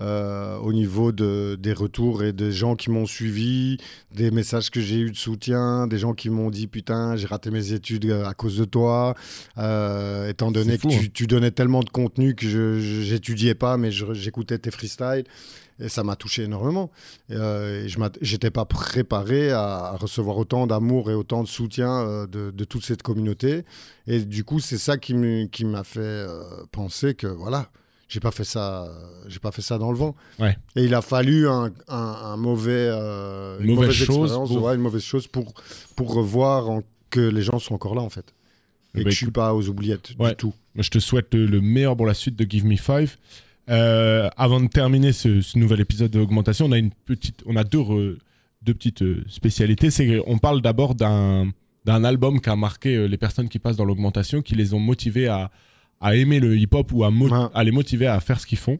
euh, au niveau de, des retours et des gens qui m'ont suivi, des messages que j'ai eu de soutien, des gens qui m'ont dit putain j'ai raté mes études euh, à cause de toi, euh, étant donné que tu, hein. tu donnais tellement de contenu que j'étudiais pas, mais j'écoutais tes freestyles. Et ça m'a touché énormément. Euh, et je j'étais pas préparé à, recevoir autant d'amour et autant de soutien de, de toute cette communauté. Et du coup, c'est ça qui m'a fait penser que voilà, j'ai pas fait ça, euh, j'ai pas fait ça dans le vent. Ouais. Et il a fallu un, un- un mauvais, euh, une Mauvaise mauvaise chose expérience, pour- ouais, une mauvaise chose pour pour revoir en- que les gens sont encore là en fait. Et Eh que je suis pas aux oubliettes Ouais. du tout. Je te souhaite le, le meilleur pour la suite de Give Me Five. Euh, avant de terminer ce, ce nouvel épisode d'augmentation, on a une petite, on a deux, re- deux petites spécialités. C'est qu'on parle d'abord d'un d'un album qui a marqué les personnes qui passent dans l'augmentation, qui les ont motivés à, à aimer le hip-hop ou à, mo- Ouais. à les motiver à faire ce qu'ils font.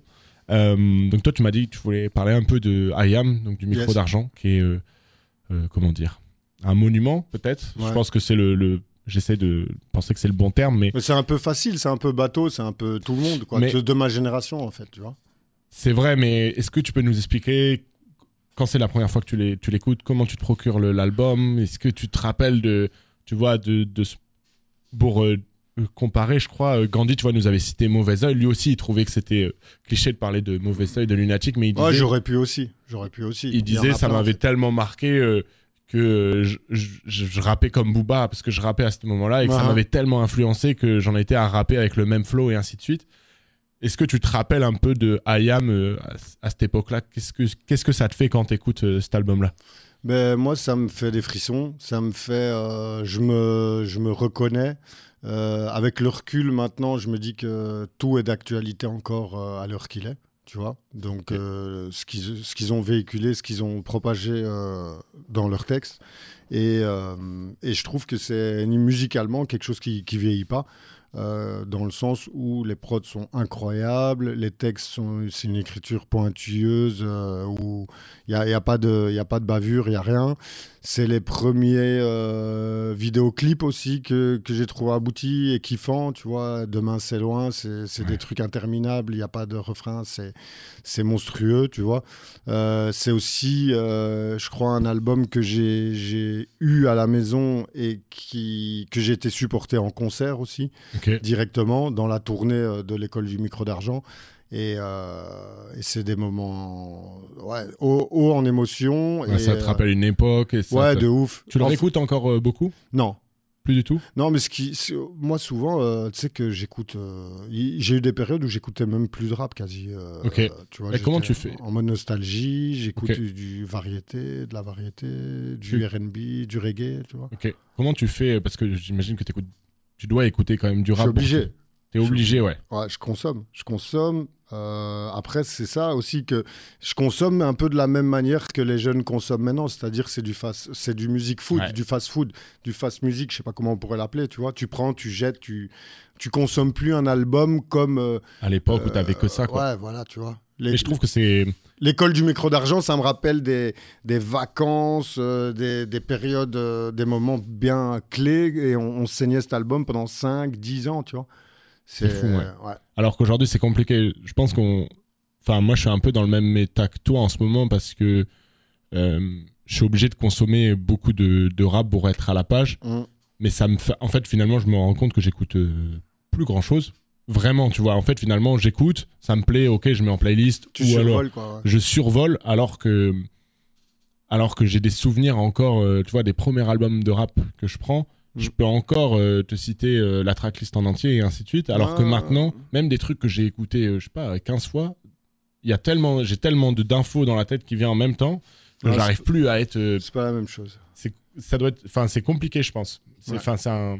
Euh, donc toi, tu m'as dit que tu voulais parler un peu de I Am, donc du micro Yes. d'argent, qui est euh, euh, comment dire, un monument peut-être. Je pense que c'est le, le- j'essaie de penser que c'est le bon terme, mais Mais c'est un peu facile, c'est un peu bateau, c'est un peu tout le monde quoi, Mais- de, ma génération en fait, tu vois. C'est vrai, mais est-ce que tu peux nous expliquer quand c'est la première fois que tu l'é- tu l'écoutes, comment tu te procures l'album? Est-ce que tu te rappelles de, tu vois, de, de ce- pour comparer, je crois, euh, Gandhi, tu vois, nous avait cité Mauvais Oeil. Lui aussi, il trouvait que c'était euh, cliché de parler de Mauvais Oeil, de lunatique, mais il disait, Ouais, j'aurais pu aussi, j'aurais pu aussi. il disait ça m'avait tellement marqué euh, que je, je, rappais comme Booba parce que je rappais à ce moment-là et que ça m'avait tellement influencé que j'en étais à rapper avec le même flow et ainsi de suite. Est-ce que tu te rappelles un peu de IAM euh, à, à cette époque-là? Qu'est-ce que qu'est-ce que ça te fait quand tu écoutes cet album-là? Ben, moi, ça me fait des frissons. Ça me fait. euh, je, me, je me reconnais. Euh, avec le recul, maintenant, je me dis que tout est d'actualité encore euh, à l'heure qu'il est. tu vois. Donc, euh, ce qu'ils ont véhiculé, ce qu'ils ont propagé dans leur texte. Et, et je trouve que c'est musicalement quelque chose qui ne vieillit pas. euh, dans le sens où les prods sont incroyables, les textes sont, c'est une écriture pointueuse euh, où il n'y a, y a, pas de- il y a pas de bavure, il n'y a rien. C'est les premiers euh, vidéoclips aussi que, que j'ai trouvé aboutis et kiffants, tu vois. Demain c'est loin, c'est des trucs interminables, il n'y a pas de refrain, c'est monstrueux, tu vois. Euh, c'est aussi, euh, je crois, un album que j'ai eu à la maison et qui, que j'ai été supporté en concert aussi, directement, dans la tournée de l'école du micro d'argent. Et, euh, et c'est des moments ouais, haut, haut en émotion. Ouais, et, ça te rappelle une époque. Et ça Ouais, te- de ouf. Tu le En- réécoutes encore euh, beaucoup? Non, Plus du tout? Non, mais ce qui, moi souvent, euh, tu sais que j'écoute. j'ai eu des périodes où j'écoutais même plus de rap quasi. Ok. tu vois, Et comment tu fais? En mode nostalgie, j'écoute du, du variété, de la variété, du Tu- R&B, du reggae, tu vois. Ok. Comment tu fais? Parce que j'imagine que t'écoutes- tu dois écouter quand même du Je rap. suis pour- obligé. T'es Je suis obligé, ouais. Ouais, je consomme. Je consomme. Euh, après, c'est ça aussi que je consomme un peu de la même manière que les jeunes consomment maintenant, c'est-à-dire c'est du fast, c'est du music food, Ouais. du fast food, du fast music. Je sais pas comment on pourrait l'appeler. Tu vois, tu prends, tu jettes, tu tu consommes plus un album comme. euh, À l'époque où t'avais que ça, quoi. Ouais, voilà, tu vois. Les- Mais je trouve que c'est. L'école du micro d'argent, ça me rappelle des, des vacances, euh, des, des périodes, euh, des moments bien clés. Et on, on saignait cet album pendant 5, 10 ans, tu vois. C'est fou, ouais. Alors qu'aujourd'hui, c'est compliqué. Je pense qu'on. Enfin, moi, je suis un peu dans le même état que toi en ce moment parce que euh, je suis obligé de consommer beaucoup de, de rap pour être à la page. Mm. Mais ça me fait. En fait, finalement, je me rends compte que j'écoute euh, plus grand chose. Vraiment, tu vois. En fait, finalement, j'écoute, ça me plaît, ok, je mets en playlist. Tu ou alors, quoi. ouais. je survole alors que. Alors que j'ai des souvenirs encore, euh, tu vois, des premiers albums de rap que je prends. Je peux encore euh, te citer euh, la tracklist en entier et ainsi de suite. Alors que Ah. maintenant, même des trucs que j'ai écoutés, euh, je sais pas, 15 fois, il y a tellement, j'ai tellement d'infos dans la tête qui vient en même temps que j'arrive plus à être. C'est pas la même chose. c'est, ça doit être, enfin, c'est compliqué, je pense. Ouais. enfin, c'est un,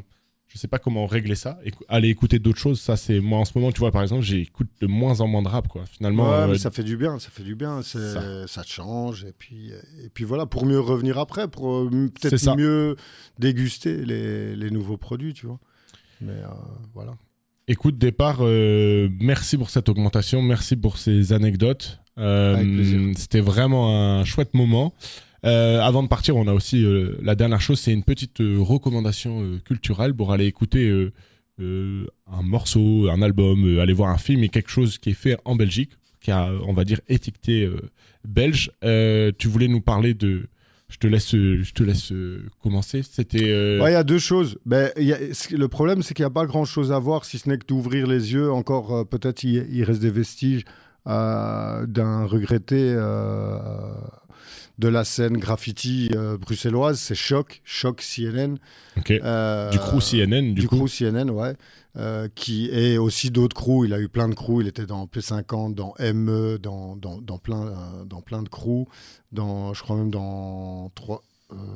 je sais pas comment régler ça. Écou- aller écouter d'autres choses, ça, c'est moi en ce moment, tu vois, par exemple, j'écoute de moins en moins de rap, quoi. Finalement, ouais, euh, mais ça fait du bien, ça fait du bien. Ça. Change. Et puis, et puis voilà, pour mieux revenir après, pour euh, peut-être mieux déguster les, les nouveaux produits, tu vois. Mais euh, voilà. Écoute, départ, euh, merci pour cette augmentation, merci pour ces anecdotes. C'était vraiment un chouette moment. Euh, avant de partir, on a aussi euh, la dernière chose, c'est une petite euh, recommandation culturelle pour aller écouter un morceau, un album, aller voir un film et quelque chose qui est fait en Belgique, qui a, on va dire, étiqueté belge. Tu voulais nous parler de. Je te laisse, je te laisse commencer. C'était. il y a deux choses. Ben, le problème, c'est qu'il n'y a pas grand-chose à voir, si ce n'est que d'ouvrir les yeux. Encore, peut-être, il, reste des vestiges d'un regretté de la scène graffiti euh, bruxelloise. C'est Choc, Choc CNN. ok. Euh, du crew CNN, du, du coup. crew CNN, ouais. Euh, qui est aussi d'autres crews. Il a eu plein de crews. Il était dans P50, dans ME, dans, dans, dans plein, dans plein de crews. Dans, je crois même dans 3, euh,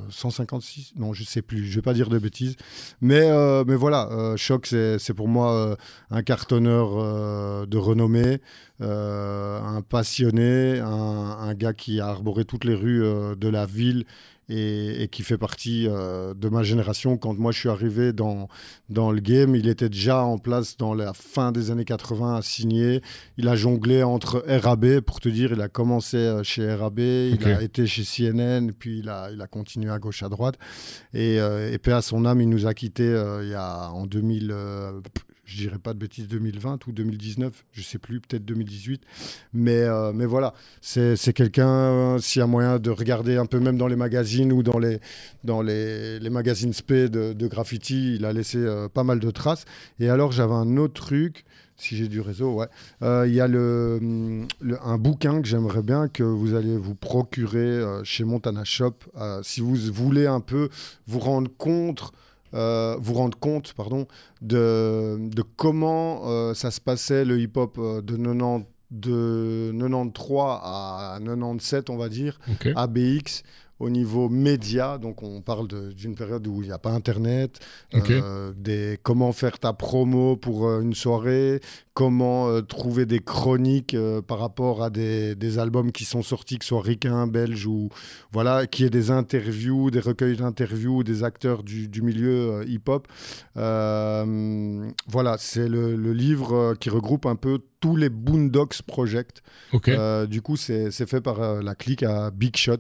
156. Non, je sais plus. Je vais pas dire de bêtises. Mais, euh, mais voilà, euh, Choc, c'est pour moi euh, un cartonneur euh, de renommée, euh, un passionné, un, un gars qui a arboré toutes les rues euh, de la ville et, et qui fait partie euh, de ma génération. Quand moi je suis arrivé dans, dans le game, il était déjà en place dans la fin des années 80 à signer. Il a jonglé entre RAB, pour te dire, il a commencé euh, chez RAB, il a été chez CNN, puis il a, il a continué à gauche, à droite. Et, euh, et paix à son âme, il nous a quittés euh, il y a en 2000. Je dirais pas de bêtises, 2020 ou 2019, je sais plus, peut-être 2018. Mais, euh, mais voilà, c'est quelqu'un, euh, s'il y a moyen de regarder un peu même dans les magazines ou dans les, dans les, les magazines spé de, graffiti, il a laissé euh, pas mal de traces. Et alors j'avais un autre truc, si j'ai du réseau, ouais. Il y a hum, le- un bouquin que j'aimerais bien que vous allez vous procurer chez Montana Shop. Si vous voulez un peu vous rendre compte, euh, vous rendre compte pardon, de, de comment euh, ça se passait le hip-hop euh, de 90 de 93 à 97, on va dire, Ok. ABX au niveau média. Donc, on parle d'une période où il n'y a pas Internet, euh, des, comment faire ta promo pour euh, une soirée, comment euh, trouver des chroniques par rapport à des, des albums qui sont sortis, que ce soit ricains, belges ou voilà, qui est des interviews, des recueils d'interviews des acteurs du, du milieu hip-hop. Voilà, c'est le, le livre qui regroupe un peu tous les Boondocks Project. Ok. Euh, du coup, c'est fait par euh, la clique à Big Shot.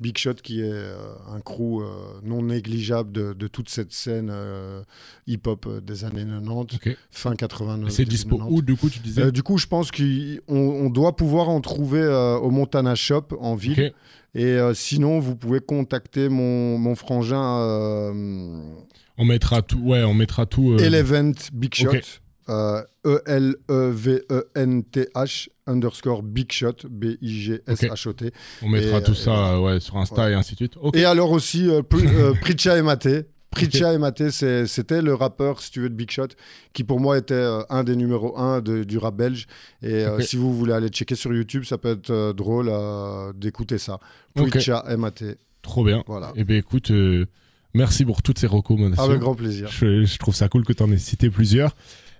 Big Shot qui est euh, un crew non négligeable de, de toute cette scène hip-hop des années 90, Ok. fin 89. C'est dispo 90. où, du coup, tu disais du coup, je pense qu'on on doit pouvoir en trouver au Montana Shop en ville. Et sinon, vous pouvez contacter mon, mon frangin On mettra tout. Ouais, on mettra tout. Elevent Big Shot. Ok. euh, E-L-E-V-E-N-T-H underscore Big Shot, B-I-G-S-H-O-T. On mettra Et, tout ça euh, ouais, sur Insta Ouais. et ainsi de suite. Et alors aussi, euh, Pr- euh, Pricha et Maté. Pricha et Maté, c'est- c'était le rappeur, si tu veux, de Big Shot, qui pour moi était euh, un des numéros 1 du rap belge. Et euh, si vous voulez aller checker sur YouTube, ça peut être drôle d'écouter ça. Pricha et Maté. Trop bien. Voilà. Eh bien, écoute, merci pour toutes ces recommandations. Avec grand plaisir. Je, je trouve ça cool que tu en aies cité plusieurs.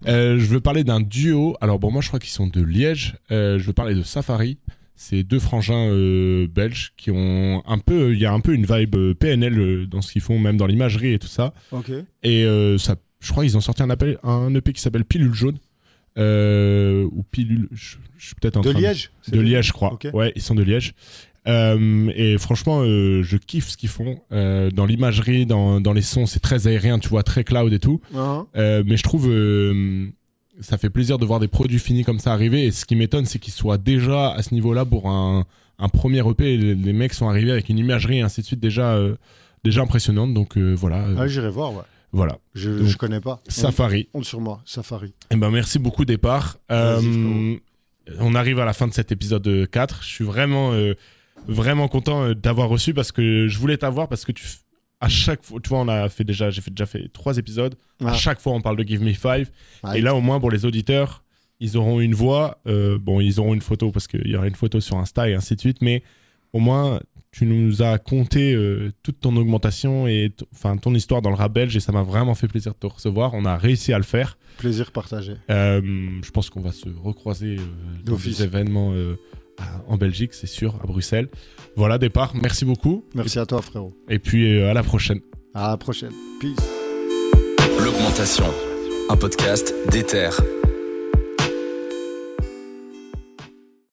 Euh, je veux parler d'un duo. Alors, bon, moi, je crois qu'ils sont de Liège. Euh, je veux parler de Safari. C'est deux frangins euh, belges qui ont un peu. Il y a un peu une vibe PNL dans ce qu'ils font, même dans l'imagerie et tout ça. Ok. Et ça, je crois qu'ils ont sorti un, appel, un EP qui s'appelle Pilule Jaune. Ou Pilule. Je, je suis peut-être en De train Liège de Liège, je crois. Ouais, ils sont de Liège. Euh, et franchement, euh, je kiffe ce qu'ils font. Euh, dans l'imagerie, dans, dans les sons, c'est très aérien, tu vois, très cloud et tout. Euh, mais je trouve, ça fait plaisir de voir des produits finis comme ça arriver. Et ce qui m'étonne, c'est qu'ils soient déjà à ce niveau-là pour un, un premier EP. Les, les mecs sont arrivés avec une imagerie et ainsi de suite déjà, déjà impressionnante. Donc voilà, Ah, J'irai voir, ouais. voilà. Je, Donc, je connais pas. Safari. On, on sur moi, Safari. Eh ben merci beaucoup départ. On arrive à la fin de cet épisode 4. Je suis vraiment vraiment content euh, d'avoir reçu parce que je voulais t'avoir parce que tu à chaque fois tu vois on a fait déjà j'ai fait déjà fait trois épisodes. À Ah. chaque fois on parle de Give Me Five Ah, et là au moins pour les auditeurs ils auront une voix euh, bon ils auront une photo parce qu'il y aura une photo sur Insta et ainsi de suite mais au moins tu nous as conté euh, toute ton augmentation et enfin ton histoire dans le rap belge et ça m'a vraiment fait plaisir de te recevoir. On a réussi à le faire. Plaisir partagé. Euh, je pense qu'on va se recroiser dans des événements à- en Belgique, c'est sûr, à Bruxelles. Voilà, départ. Merci beaucoup. Merci à toi, frérot. Et puis euh, à la prochaine. À la prochaine. Peace. L'augmentation. Un podcast d'Ether.